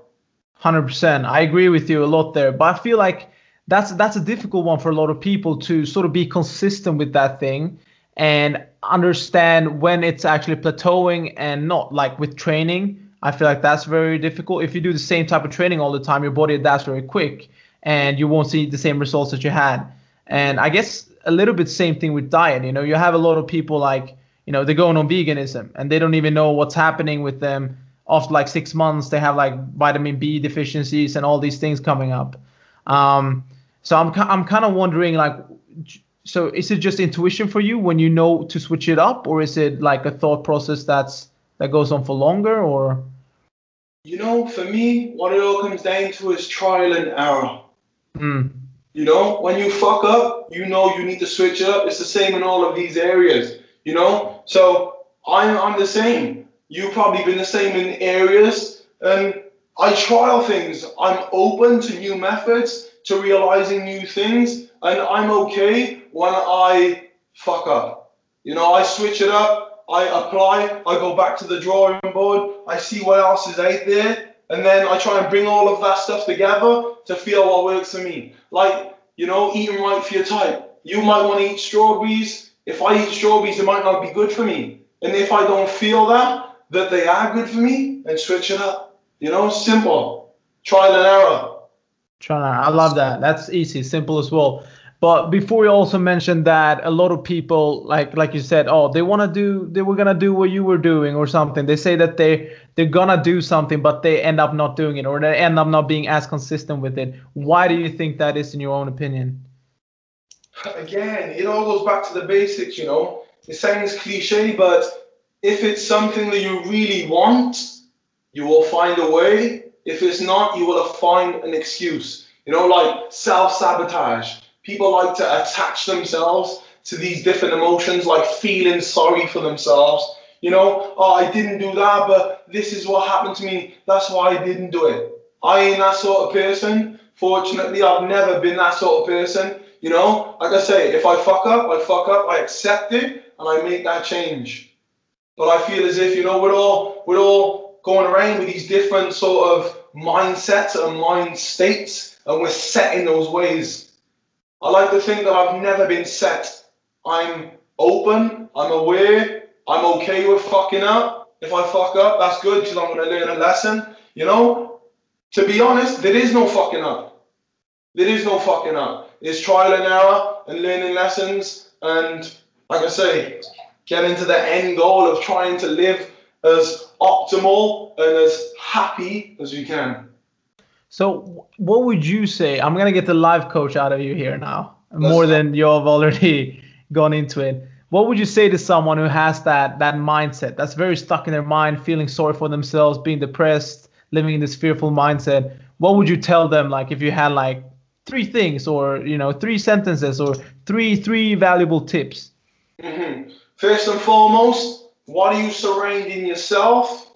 Hundred percent. I agree with you a lot there, but I feel like that's that's a difficult one for a lot of people to sort of be consistent with that thing and understand when it's actually plateauing and not. Like with training, I feel like that's very difficult. If you do the same type of training all the time, your body adapts very quick, and you won't see the same results that you had. And I guess a little bit same thing with diet. You know, you have a lot of people like you know they're going on veganism and they don't even know what's happening with them after like six months they have like vitamin b deficiencies and all these things coming up um, so i'm, I'm kind of wondering like so is it just intuition for you when you know to switch it up or is it like a thought process that's that goes on for longer or You know, for me, what it all comes down to is trial and error. mm, You know, when you fuck up, you know you need to switch up. It's the same in all of these areas. You know, so I'm, I'm the same. You've probably been the same in areas. And I trial things. I'm open to new methods, to realizing new things. And I'm okay when I fuck up. You know, I switch it up. I apply. I go back to the drawing board. I see what else is out there. And then I try and bring all of that stuff together to feel what works for me. Like, you know, eating right for your type. You might want to eat strawberries. If I eat strawberries, it might not be good for me. And if I don't feel that, that they are good for me, then switch it up. You know, simple. Trial and error. Trial and error. I love that. That's easy, simple as well. But before you also mentioned that a lot of people, like like you said, oh, they want to do, they were gonna do what you were doing or something. They say that they they're gonna do something, but they end up not doing it, or they end up not being as consistent with it. Why do you think that is, in your own opinion? Again, it all goes back to the basics. You know, it sounds cliche, but if it's something that you really want, you will find a way. If it's not, you will find an excuse. You know, like self sabotage. People like to attach themselves to these different emotions, like feeling sorry for themselves. You know, oh, I didn't do that, but this is what happened to me. That's why I didn't do it. I ain't that sort of person. Fortunately, I've never been that sort of person. You know, like I say, if I fuck up, I fuck up, I accept it, and I make that change. But I feel as if, you know, we're all we're all going around with these different sort of mindsets and mind states, and we're set in those ways. I like to think that I've never been set. I'm open, I'm aware, I'm okay with fucking up. If I fuck up, that's good because I'm going to learn a lesson. You know, to be honest, there is no fucking up. There is no fucking up. It's trial and error and learning lessons. And like I say, getting to the end goal of trying to live as optimal and as happy as you can. So, what would you say? I'm gonna get the life coach out of you here now, more than you've already gone into it. What would you say to someone who has that that mindset that's very stuck in their mind, feeling sorry for themselves, being depressed, living in this fearful mindset? What would you tell them? Like, if you had like three things, or you know, three sentences, or three three valuable tips. Mm-hmm. First and foremost, what are you surrounding yourself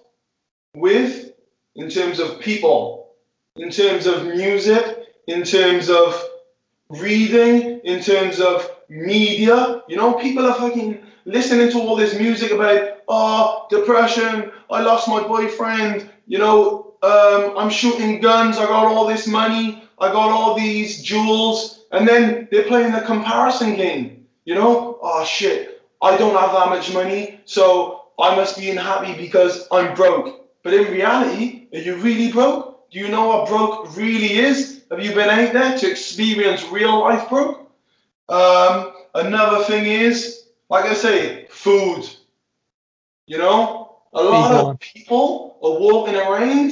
with in terms of people, in terms of music, in terms of reading, in terms of media? You know, people are fucking listening to all this music about, oh, depression, I lost my boyfriend, you know, um, I'm shooting guns, I got all this money, I got all these jewels, and then they're playing the comparison game. You know, oh shit, I don't have that much money, so I must be unhappy because I'm broke. But in reality, are you really broke? Do you know what broke really is? Have you been out there to experience real life broke? Um, another thing is, like I say, food. You know, a lot of people are walking around.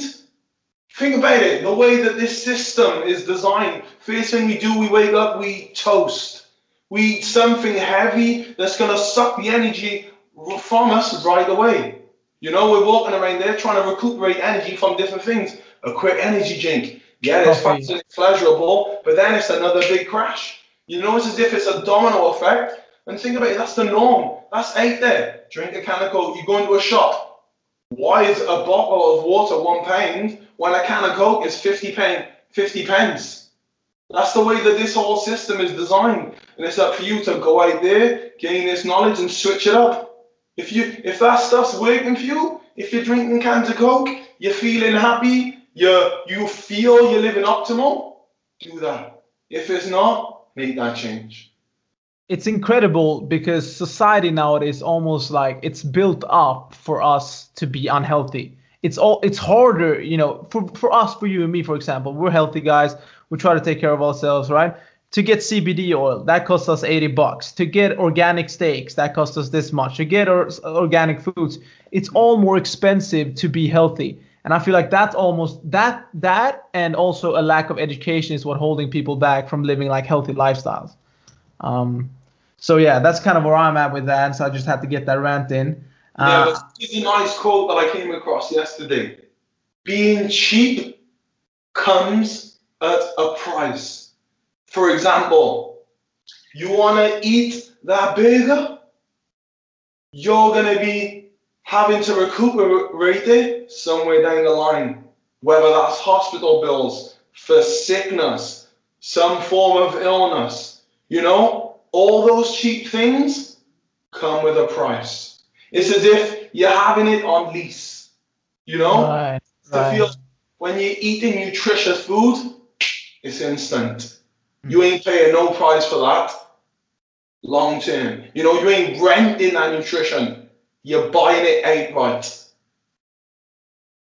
Think about it, the way that this system is designed. First thing we do, we wake up, we toast. We eat something heavy that's going to suck the energy from us right away. You know, we're walking around there trying to recuperate energy from different things. A quick energy drink. Yeah, it's fast and pleasurable, but then it's another big crash. You know, it's as if it's a domino effect. And think about it, that's the norm. That's out there. Drink a can of Coke. You go into a shop. Why is a bottle of water one pound when a can of Coke is 50 pound, 50 pence? That's the way that this whole system is designed. And it's up for you to go out there, gain this knowledge and switch it up. If you if that stuff's working for you, if you're drinking cans of Coke, you're feeling happy, you you feel you're living optimal, do that. If it's not, make that change. It's incredible because society nowadays almost like it's built up for us to be unhealthy. It's all it's harder, you know, for, for us, for you and me, for example, we're healthy guys we try to take care of ourselves, right? To get CBD oil, that costs us 80 bucks. To get organic steaks, that costs us this much. To get organic foods, it's all more expensive to be healthy. And I feel like that's almost that that and also a lack of education is what holding people back from living like healthy lifestyles. Um, so yeah, that's kind of where I'm at with that. So I just had to get that rant in. Uh, yeah, it's a nice quote that I came across yesterday. Being cheap comes at a price. For example, you want to eat that burger? You're going to be having to recuperate it somewhere down the line, whether that's hospital bills, for sickness, some form of illness, you know, all those cheap things come with a price. It's as if you're having it on lease, you know? Right. Right. when you're eating nutritious food, it's instant. Hmm. You ain't paying no price for that long term. You know, you ain't renting that nutrition. You're buying it outright.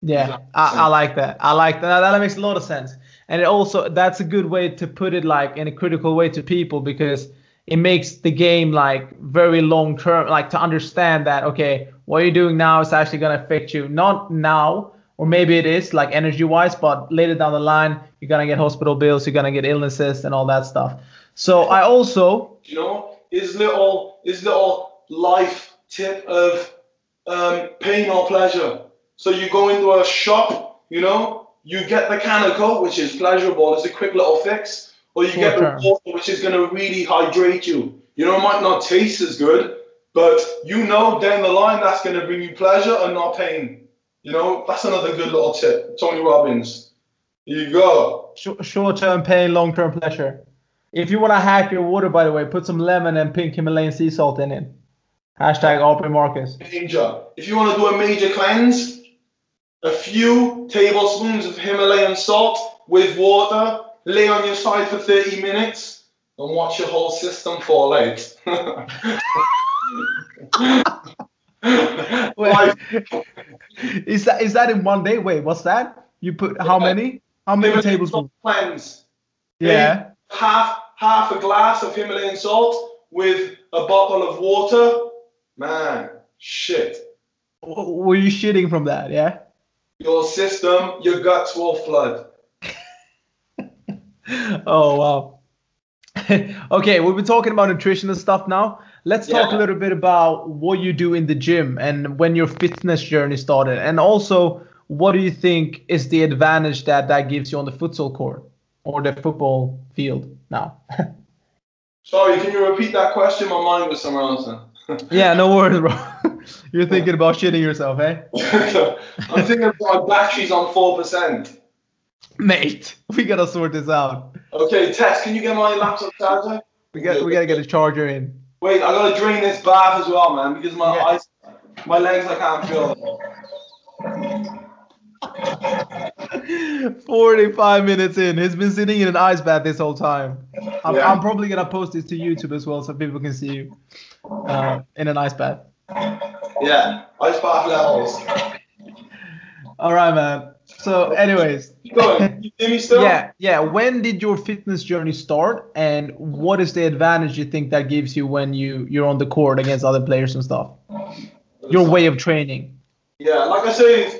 Yeah, Does that make I, I like that. I like that. That makes a lot of sense. And it also that's a good way to put it like in a critical way to people because it makes the game like very long term, like to understand that okay, what you're doing now is actually gonna affect you. Not now, or maybe it is like energy wise, but later down the line you're gonna get hospital bills, you're gonna get illnesses and all that stuff. So I also You know, his little his little life tip of um, pain or pleasure. So you go into a shop, you know, you get the can of Coke, which is pleasurable, it's a quick little fix, or you get the water, which is going to really hydrate you. You know, it might not taste as good, but you know down the line that's going to bring you pleasure and not pain. You know, that's another good little tip. Tony Robbins. Here you go. short term pain, long term pleasure. If you want to hack your water, by the way, put some lemon and pink Himalayan sea salt in it. Hashtag RP Marcus. Danger. If you want to do a major cleanse, a few tablespoons of Himalayan salt with water, lay on your side for 30 minutes, and watch your whole system fall out. Like, is that is that in one day? Wait, what's that? You put how many? How many Himalayan tablespoons? cleanse. Yeah. Half half a glass of Himalayan salt with a bottle of water. Man, shit. W- Were you shitting from that? Yeah. Your system, your guts will flood. Oh wow. okay, we've been talking about nutrition and stuff now. Let's talk a little bit about what you do in the gym and when your fitness journey started, and also what do you think is the advantage that that gives you on the futsal court or the football field now? Sorry, can you repeat that question? My mind was somewhere else then. yeah, no worries, bro. You're thinking about shitting yourself, eh? I'm thinking about batteries on 4%. Mate, we gotta sort this out. Okay, Tess, can you get my laptop charger? We got we gotta get a charger in. Wait, I gotta drain this bath as well, man, because my Yeah. eyes, my legs, I can't feel. 45 minutes in. He's been sitting in an ice bath this whole time. I'm, Yeah. I'm probably gonna post this to YouTube as well so people can see you uh, in an ice bath. Yeah, ice bath levels. All right, man. So, anyways, Keep going. You hear me still? yeah, yeah. When did your fitness journey start, and what is the advantage you think that gives you when you you're on the court against other players and stuff? Your way of training. Yeah, like I say,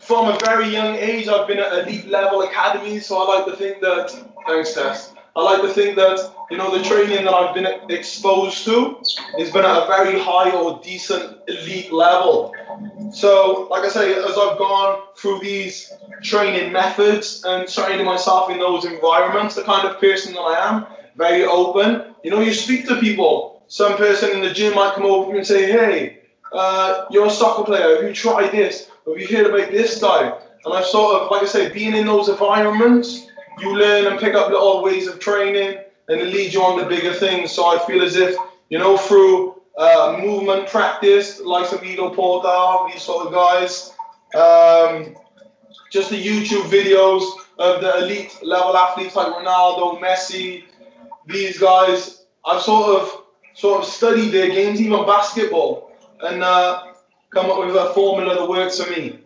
from a very young age, I've been at elite level academies, so I like to think that. Thanks, Tess. I like to think that you know the training that I've been exposed to has been at a very high or decent elite level. So, like I say, as I've gone through these training methods and training myself in those environments, the kind of person that I am, very open. You know, you speak to people. Some person in the gym might come over to and say, "Hey, uh, you're a soccer player. Have you tried this? Have you heard about this guy?" And I've sort of, like I say, being in those environments, you learn and pick up little ways of training, and it leads you on to bigger things. So I feel as if, you know, through uh, movement practice, like of Ido Portal, these sort of guys, um, just the YouTube videos of the elite level athletes like Ronaldo, Messi, these guys, I've sort of sort of studied their games, even basketball, and uh, come up with a formula that works for me.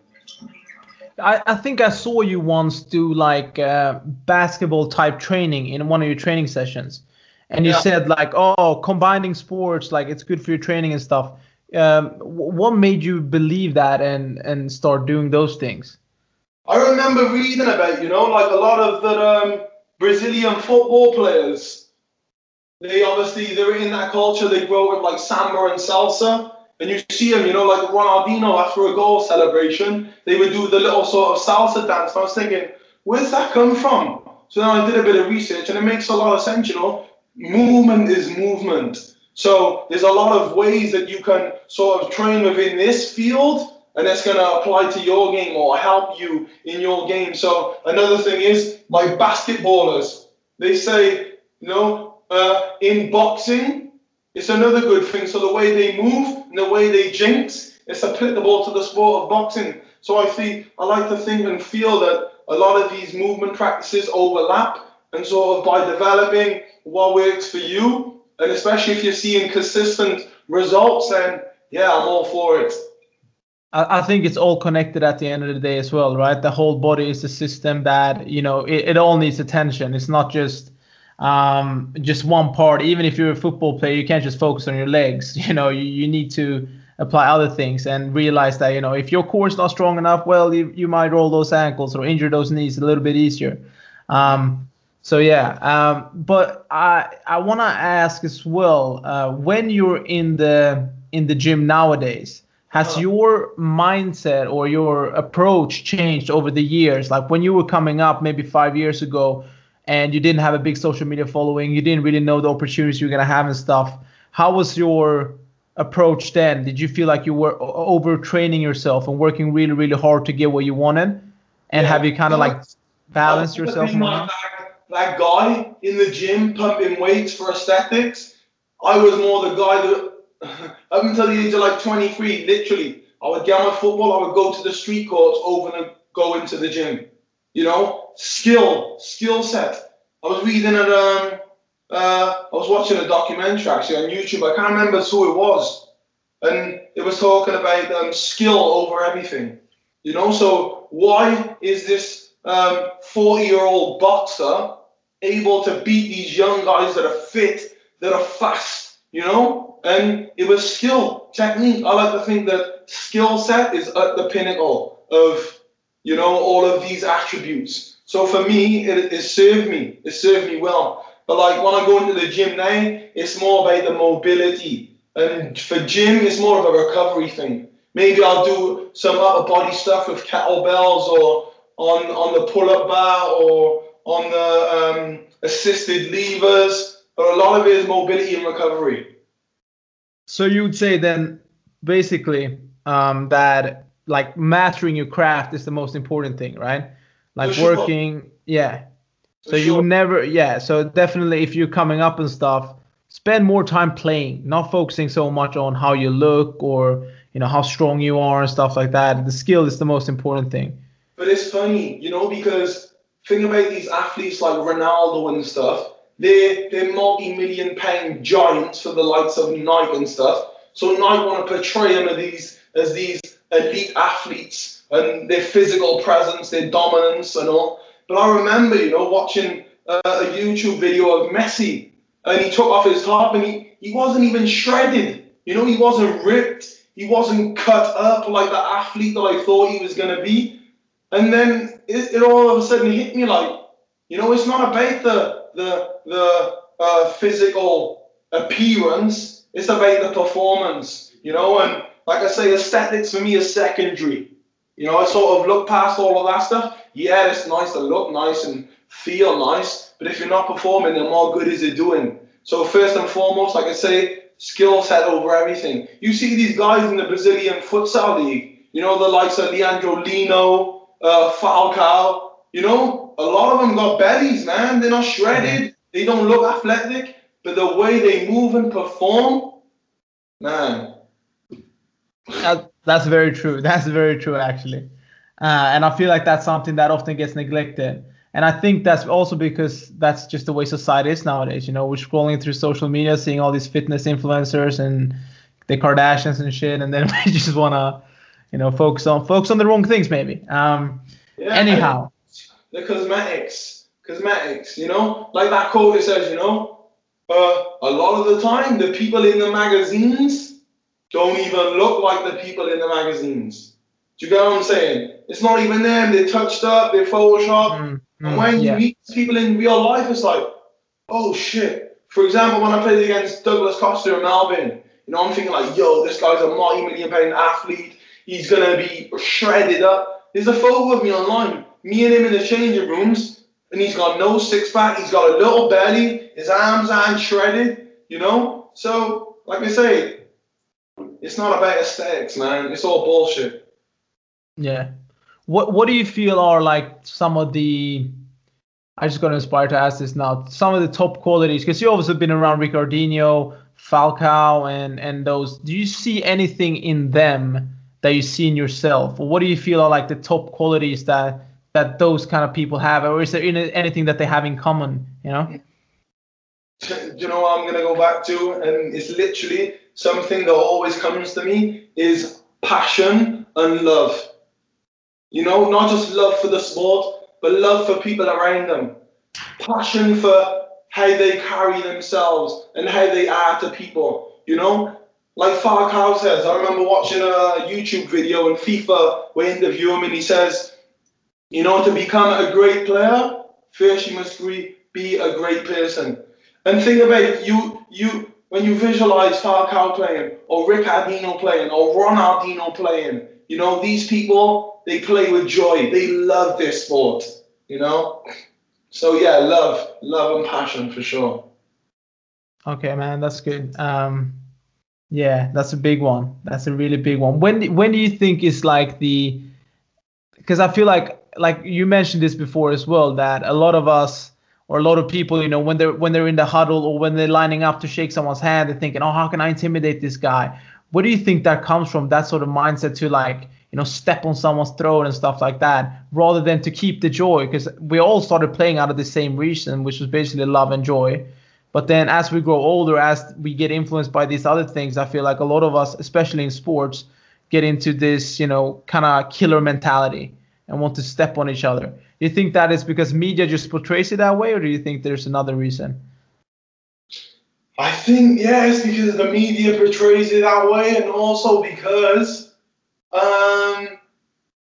I, I think I saw you once do like uh, basketball type training in one of your training sessions, and you Yeah. said like, oh, combining sports, like it's good for your training and stuff. Um, what made you believe that and and start doing those things? I remember reading about, you know, like a lot of the um, Brazilian football players. They obviously they're in that culture. They grow up with like samba and salsa, and you see them, you know, like Ronaldinho after a goal celebration, they would do the little sort of salsa dance. And I was thinking, where's that come from? So then I did a bit of research, and it makes a lot of sense. You know, movement is movement. So there's a lot of ways that you can sort of train within this field, and that's going to apply to your game or help you in your game. So another thing is like basketballers, they say, you know, uh, in boxing, it's another good thing. So the way they move and the way they jinx, it's applicable to the sport of boxing. So I think I like to think and feel that a lot of these movement practices overlap, and sort of by developing what works for you, and especially if you're seeing consistent results, then yeah, I'm all for it. I think it's all connected at the end of the day as well, right? The whole body is a system that you know it, it all needs attention. It's not just um, just one part. Even if you're a football player, you can't just focus on your legs. You know, you, you need to apply other things and realize that you know if your core is not strong enough, well, you, you might roll those ankles or injure those knees a little bit easier. Um, so yeah, um, but I I want to ask as well uh, when you're in the in the gym nowadays, has your mindset or your approach changed over the years? Like when you were coming up maybe five years ago, and you didn't have a big social media following, you didn't really know the opportunities you're gonna have and stuff. How was your approach then? Did you feel like you were overtraining yourself and working really, really hard to get what you wanted? And yeah, have you kind of like balanced yourself? Like that, that guy in the gym pumping weights for aesthetics. I was more the guy that up until the age of like 23, literally, I would get my football, I would go to the street courts over and go into the gym. You know, skill, skill set. I was reading at um, uh, I was watching a documentary actually on YouTube. I can't remember who it was, and it was talking about um, skill over everything. You know, so why is this 40-year-old um, boxer able to beat these young guys that are fit, that are fast? You know, and it was skill, technique. I like to think that skill set is at the pinnacle of you know all of these attributes. So for me, it, it served me. It served me well. But like when I go into the gym now, it's more about the mobility. And for gym, it's more of a recovery thing. Maybe I'll do some upper body stuff with kettlebells or on on the pull-up bar or on the um, assisted levers. But a lot of it is mobility and recovery. So you would say then, basically, um, that like mastering your craft is the most important thing, right? Like sure. working, yeah, so sure. you never, yeah. So definitely, if you're coming up and stuff, spend more time playing, not focusing so much on how you look or you know how strong you are and stuff like that. The skill is the most important thing. But it's funny, you know, because think about these athletes like Ronaldo and stuff. They're they're multi-million pound giants for the likes of Nike and stuff. So Nike want to portray them as these as these elite athletes and their physical presence, their dominance and all. But I remember, you know, watching uh, a YouTube video of Messi, and he took off his top, and he, he wasn't even shredded. You know, he wasn't ripped. He wasn't cut up like the athlete that I thought he was going to be. And then it, it, all of a sudden hit me like, you know, it's not about the the the uh, physical appearance. It's about the performance. You know, and like I say, aesthetics for me is secondary. You know, I sort of look past all of that stuff yeah, it's nice to look nice and feel nice, but if you're not performing, then what good is it doing? So first and foremost, like I say, skill set over everything. You see these guys in the Brazilian futsal league, you know, the likes of Leandro Lino, uh, Falcao, you know, a lot of them got bellies, man. They're not shredded. Mm-hmm. They don't look athletic, but the way they move and perform, man. That, that's very true. That's very true, actually. Uh, and I feel like that's something that often gets neglected. And I think that's also because that's just the way society is nowadays. You know, we're scrolling through social media, seeing all these fitness influencers and the Kardashians and shit, and then we just want to, you know, focus on focus on the wrong things maybe. Um, yeah, anyhow, the cosmetics, cosmetics. You know, like that quote it says, you know, uh, a lot of the time the people in the magazines don't even look like the people in the magazines. Do you get what I'm saying? It's not even them. They're touched up. They're photoshopped. Mm, mm, and when yeah. you meet people in real life, it's like, oh shit. For example, when I played against Douglas Costa in Melbourne, you know, I'm thinking like, yo, this guy's a multi-million pound athlete. He's gonna be shredded up. There's a photo of me online, me and him in the changing rooms, and he's got no six pack. He's got a little belly. His arms aren't shredded. You know, So, like I say, it's not about aesthetics, man. It's all bullshit. Yeah. What What do you feel are like some of the? I just got inspired to ask this now. Some of the top qualities, because you also been around Ricardinho, Falcao, and and those. Do you see anything in them that you see in yourself, or what do you feel are like the top qualities that that those kind of people have, or is there anything that they have in common? You know. Do you know what I'm gonna go back to? And it's literally something that always comes to me is passion and love. You know, not just love for the sport, but love for people around them. Passion for how they carry themselves and how they are to people. You know, like Falcao says, I remember watching a YouTube video and FIFA we interview him and he says, you know, to become a great player, first you must be a great person. And think about it, you you when you visualize Falcao playing or Ricardinho playing or Ronaldinho playing, you know, these people they play with joy. They love their sport, you know? So yeah, love, love and passion for sure. Okay, man, that's good. Um yeah, that's a big one. That's a really big one. When when do you think is like the because I feel like like you mentioned this before as well that a lot of us or a lot of people, you know, when they're when they're in the huddle or when they're lining up to shake someone's hand, they're thinking, "Oh, how can I intimidate this guy?" What do you think that comes from? That sort of mindset to like, you know, step on someone's throat and stuff like that, rather than to keep the joy, because we all started playing out of the same reason, which was basically love and joy. But then as we grow older, as we get influenced by these other things, I feel like a lot of us, especially in sports, get into this, you know, kind of killer mentality and want to step on each other you think that is because media just portrays it that way, or do you think there's another reason? I think yes, because the media portrays it that way, and also because um,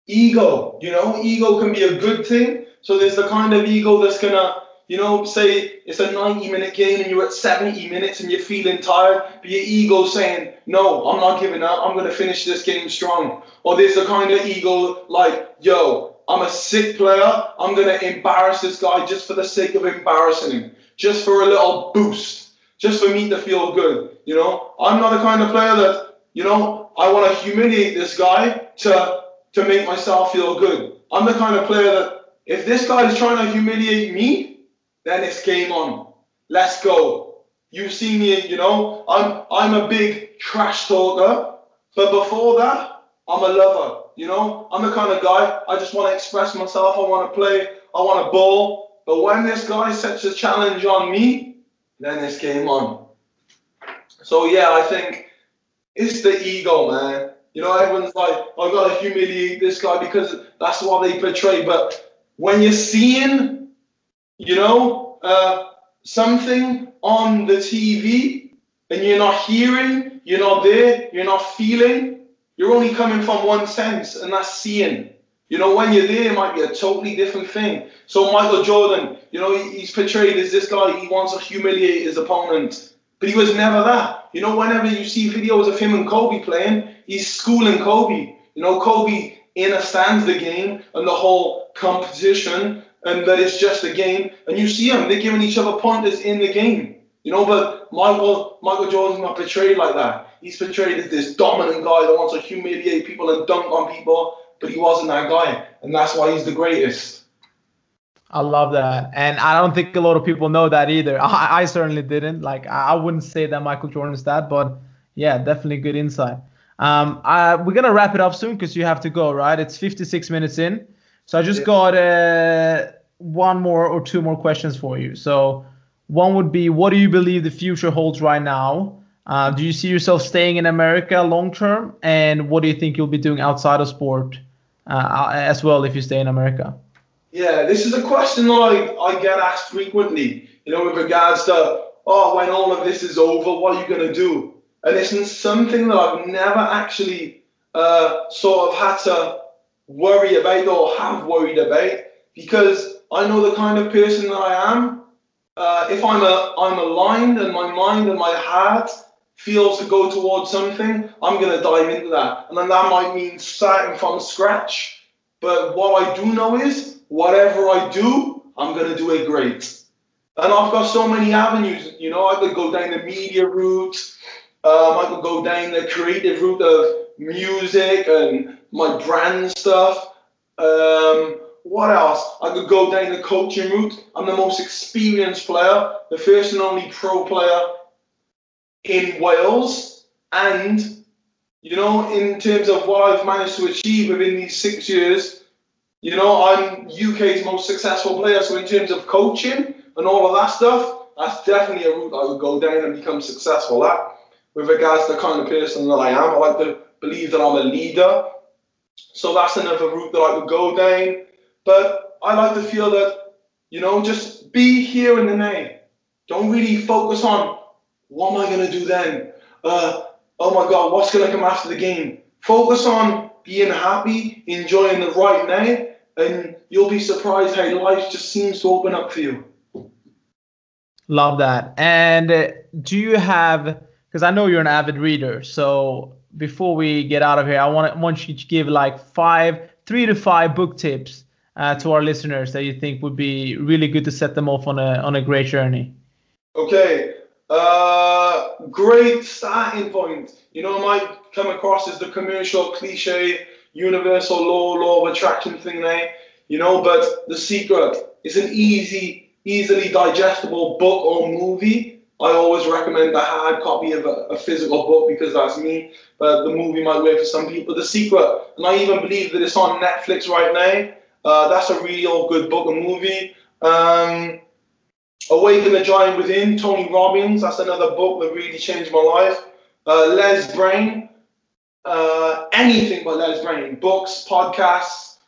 ego. You know, ego can be a good thing. So there's the kind of ego that's gonna, you know, say it's a 90 minute game and you're at 70 minutes and you're feeling tired, but your ego saying, no, I'm not giving up. I'm gonna finish this game strong. Or there's the kind of ego like, yo, I'm a sick player. I'm going to embarrass this guy just for the sake of embarrassing him, just for a little boost, just for me to feel good. You know, I'm not the kind of player that, you know, I want to humiliate this guy to, to make myself feel good. I'm the kind of player that if this guy is trying to humiliate me, then it's game on. Let's go. You've seen me, you know, I'm I'm a big trash talker, but before that, I'm a lover. You know, I'm the kind of guy, I just want to express myself. I want to play. I want to bowl. But when this guy sets a challenge on me, then it's game on. So, yeah, I think it's the ego, man. You know, everyone's like, I've got to humiliate this guy because that's what they portray. But when you're seeing, you know, uh, something on the TV and you're not hearing, you're not there, you're not feeling, you're only coming from one sense, and that's seeing. You know, when you're there, it might be a totally different thing. So Michael Jordan, you know, he's portrayed as this guy, he wants to humiliate his opponent. But he was never that. You know, whenever you see videos of him and Kobe playing, he's schooling Kobe. You know, Kobe understands the game and the whole competition and that it's just a game. And you see them, they're giving each other pointers in the game. You know, but Michael Michael Jordan's not portrayed like that. He's portrayed as this dominant guy that wants to humiliate people and dunk on people, but he wasn't that guy, and that's why he's the greatest. I love that, and I don't think a lot of people know that either. I, I certainly didn't. Like, I wouldn't say that Michael Jordan's that, but yeah, definitely good insight. Um, I, we're gonna wrap it up soon because you have to go, right? It's 56 minutes in, so I just yeah. got uh, one more or two more questions for you. So, one would be, what do you believe the future holds right now? Uh, do you see yourself staying in America long term? And what do you think you'll be doing outside of sport uh, as well if you stay in America? Yeah, this is a question that I, I get asked frequently, you know, with regards to, oh, when all of this is over, what are you going to do? And it's something that I've never actually uh, sort of had to worry about or have worried about because I know the kind of person that I am. Uh, if I'm a, I'm aligned and my mind and my heart feels to go towards something, I'm going to dive into that. And then that might mean starting from scratch. But what I do know is, whatever I do, I'm going to do it great. And I've got so many avenues. You know, I could go down the media route. Um, I could go down the creative route of music and my brand stuff. Um, what else? I could go down the coaching route. I'm the most experienced player, the first and only pro player in Wales. And, you know, in terms of what I've managed to achieve within these six years, you know, I'm UK's most successful player. So in terms of coaching and all of that stuff, that's definitely a route I would go down and become successful at. With regards to the kind of person that I am, I like to believe that I'm a leader. So that's another route that I would go down. But I like to feel that, you know, just be here in the now. Don't really focus on what am I going to do then? Uh, oh my God, what's going to come after the game? Focus on being happy, enjoying the right now, and you'll be surprised how life just seems to open up for you. Love that. And do you have, because I know you're an avid reader, so before we get out of here, I want, want you to give like five, three to five book tips uh, to our listeners that you think would be really good to set them off on a on a great journey? Okay, uh, great starting point. You know, might come across as the commercial cliche, universal law, law of attraction thing there. You know, but the secret is an easy, easily digestible book or movie. I always recommend the hard copy of a, a, physical book because that's me. But the movie might work for some people. The Secret, and I even believe that it's on Netflix right now. Uh, that's a real good book and movie. Um, Awaken the Giant Within, Tony Robbins. That's another book that really changed my life. Uh, Les Brown. Uh, anything by Les Brown. Books, podcasts,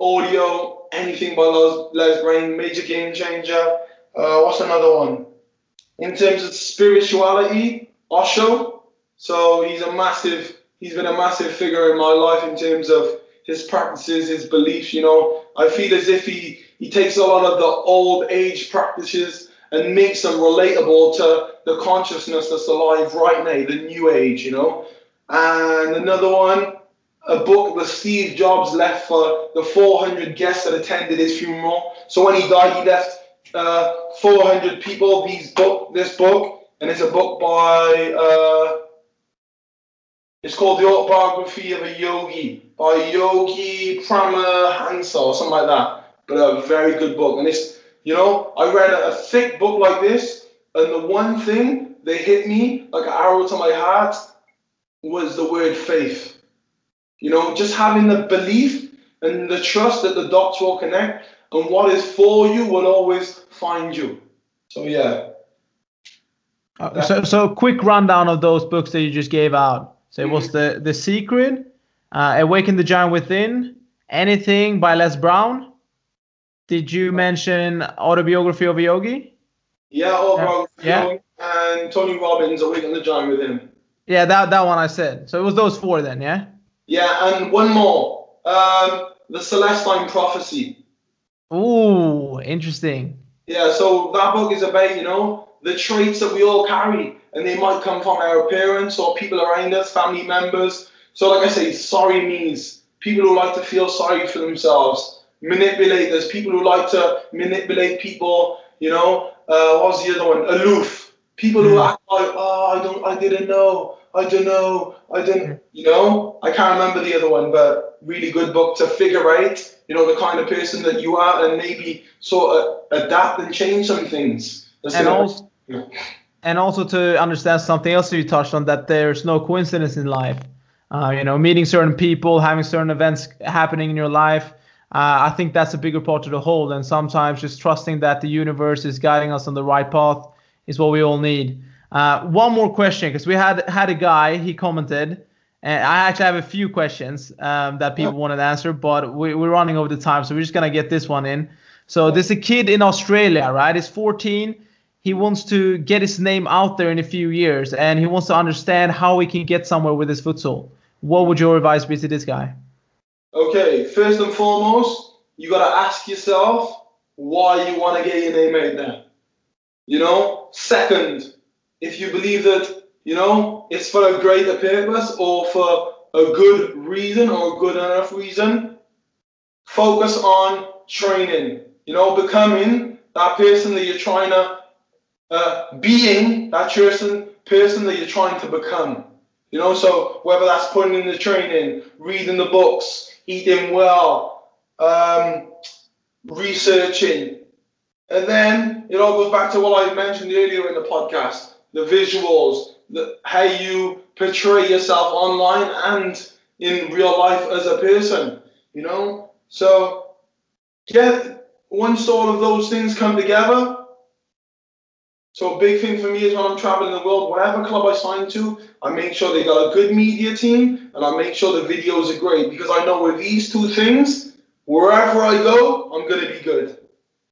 audio, anything by Les, Brown. Major game changer. Uh, what's another one? In terms of spirituality, Osho. So he's a massive, he's been a massive figure in my life in terms of his practices, his beliefs. You know, I feel as if he he takes a lot of the old age practices and makes them relatable to the consciousness that's alive right now, the new age. You know, and another one. A book that Steve Jobs left for the 400 guests that attended his funeral. So when he died, he left uh, 400 people these book, this book, and it's a book by uh, it's called The Autobiography of a Yogi by Yogi Paramahansa or something like that. But a very good book. And it's, you know, I read a, a thick book like this, and the one thing that hit me like an arrow to my heart was the word faith. You know, just having the belief and the trust that the dots will connect, and what is for you will always find you. So yeah. Uh, so, so quick rundown of those books that you just gave out. So it was the the Secret, uh, Awaken the Giant Within, anything by Les Brown. Did you mention Autobiography of a Yogi? Yeah, Autobiography yeah. and Tony Robbins, Awaken the Giant him. Yeah, that that one I said. So it was those four then, yeah. Yeah, and one more, um, the Celestine Prophecy. Ooh, interesting. Yeah, so that book is about you know the traits that we all carry and they might come from our parents or people around us, family members. So, like I say, sorry means people who like to feel sorry for themselves, manipulators, people who like to manipulate people. You know, uh, what was the other one? Aloof. People who hmm. act like, oh, I don't, I didn't know, I don't know, I didn't. You know, I can't remember the other one, but really good book to figure out. You know, the kind of person that you are, and maybe sort of adapt and change some things. and also, yeah and also to understand something else you touched on that there's no coincidence in life. Uh, you know, meeting certain people, having certain events happening in your life. Uh, I think that's a bigger part of the whole. And sometimes just trusting that the universe is guiding us on the right path is what we all need. Uh, one more question, because we had had a guy, he commented, and I actually have a few questions um, that people wanted to answer, but we, we're running over the time, so we're just gonna get this one in. So there's a kid in Australia, right? He's 14 he wants to get his name out there in a few years and he wants to understand how he can get somewhere with his futsal. What would your advice be to this guy? Okay, first and foremost, you got to ask yourself why you want to get your name out there. You know, second, if you believe that, you know, it's for a greater purpose or for a good reason or a good enough reason, focus on training, you know, becoming that person that you're trying to uh, being that person person that you're trying to become. You know, so whether that's putting in the training, reading the books, eating well, um, researching, and then it all goes back to what I mentioned earlier in the podcast: the visuals, the how you portray yourself online and in real life as a person. You know, so yeah, once all of those things come together. So a big thing for me is when I'm traveling the world, whatever club I sign to, I make sure they got a good media team and I make sure the videos are great because I know with these two things, wherever I go, I'm gonna be good.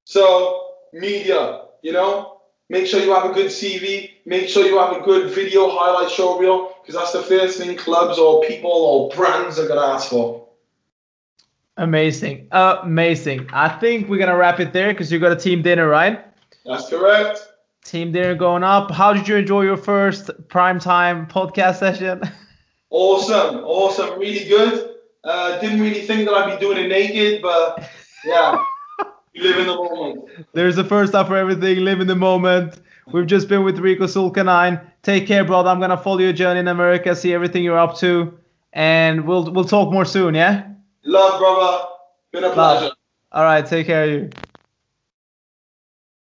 So media, you know, make sure you have a good CV, make sure you have a good video highlight show reel because that's the first thing clubs or people or brands are gonna ask for. Amazing, amazing. I think we're gonna wrap it there because you got a team dinner, right? That's correct. Team dinner going up. How did you enjoy your first primetime podcast session? Awesome, awesome, really good. Uh, didn't really think that I'd be doing it naked, but yeah, you live in the moment. There's a first up for everything. Live in the moment. We've just been with Rico Zulkarnain. Take care, brother. I'm gonna follow your journey in America, see everything you're up to, and we'll we'll talk more soon. Yeah. Love, brother. Been a Love. pleasure. All right. Take care of you.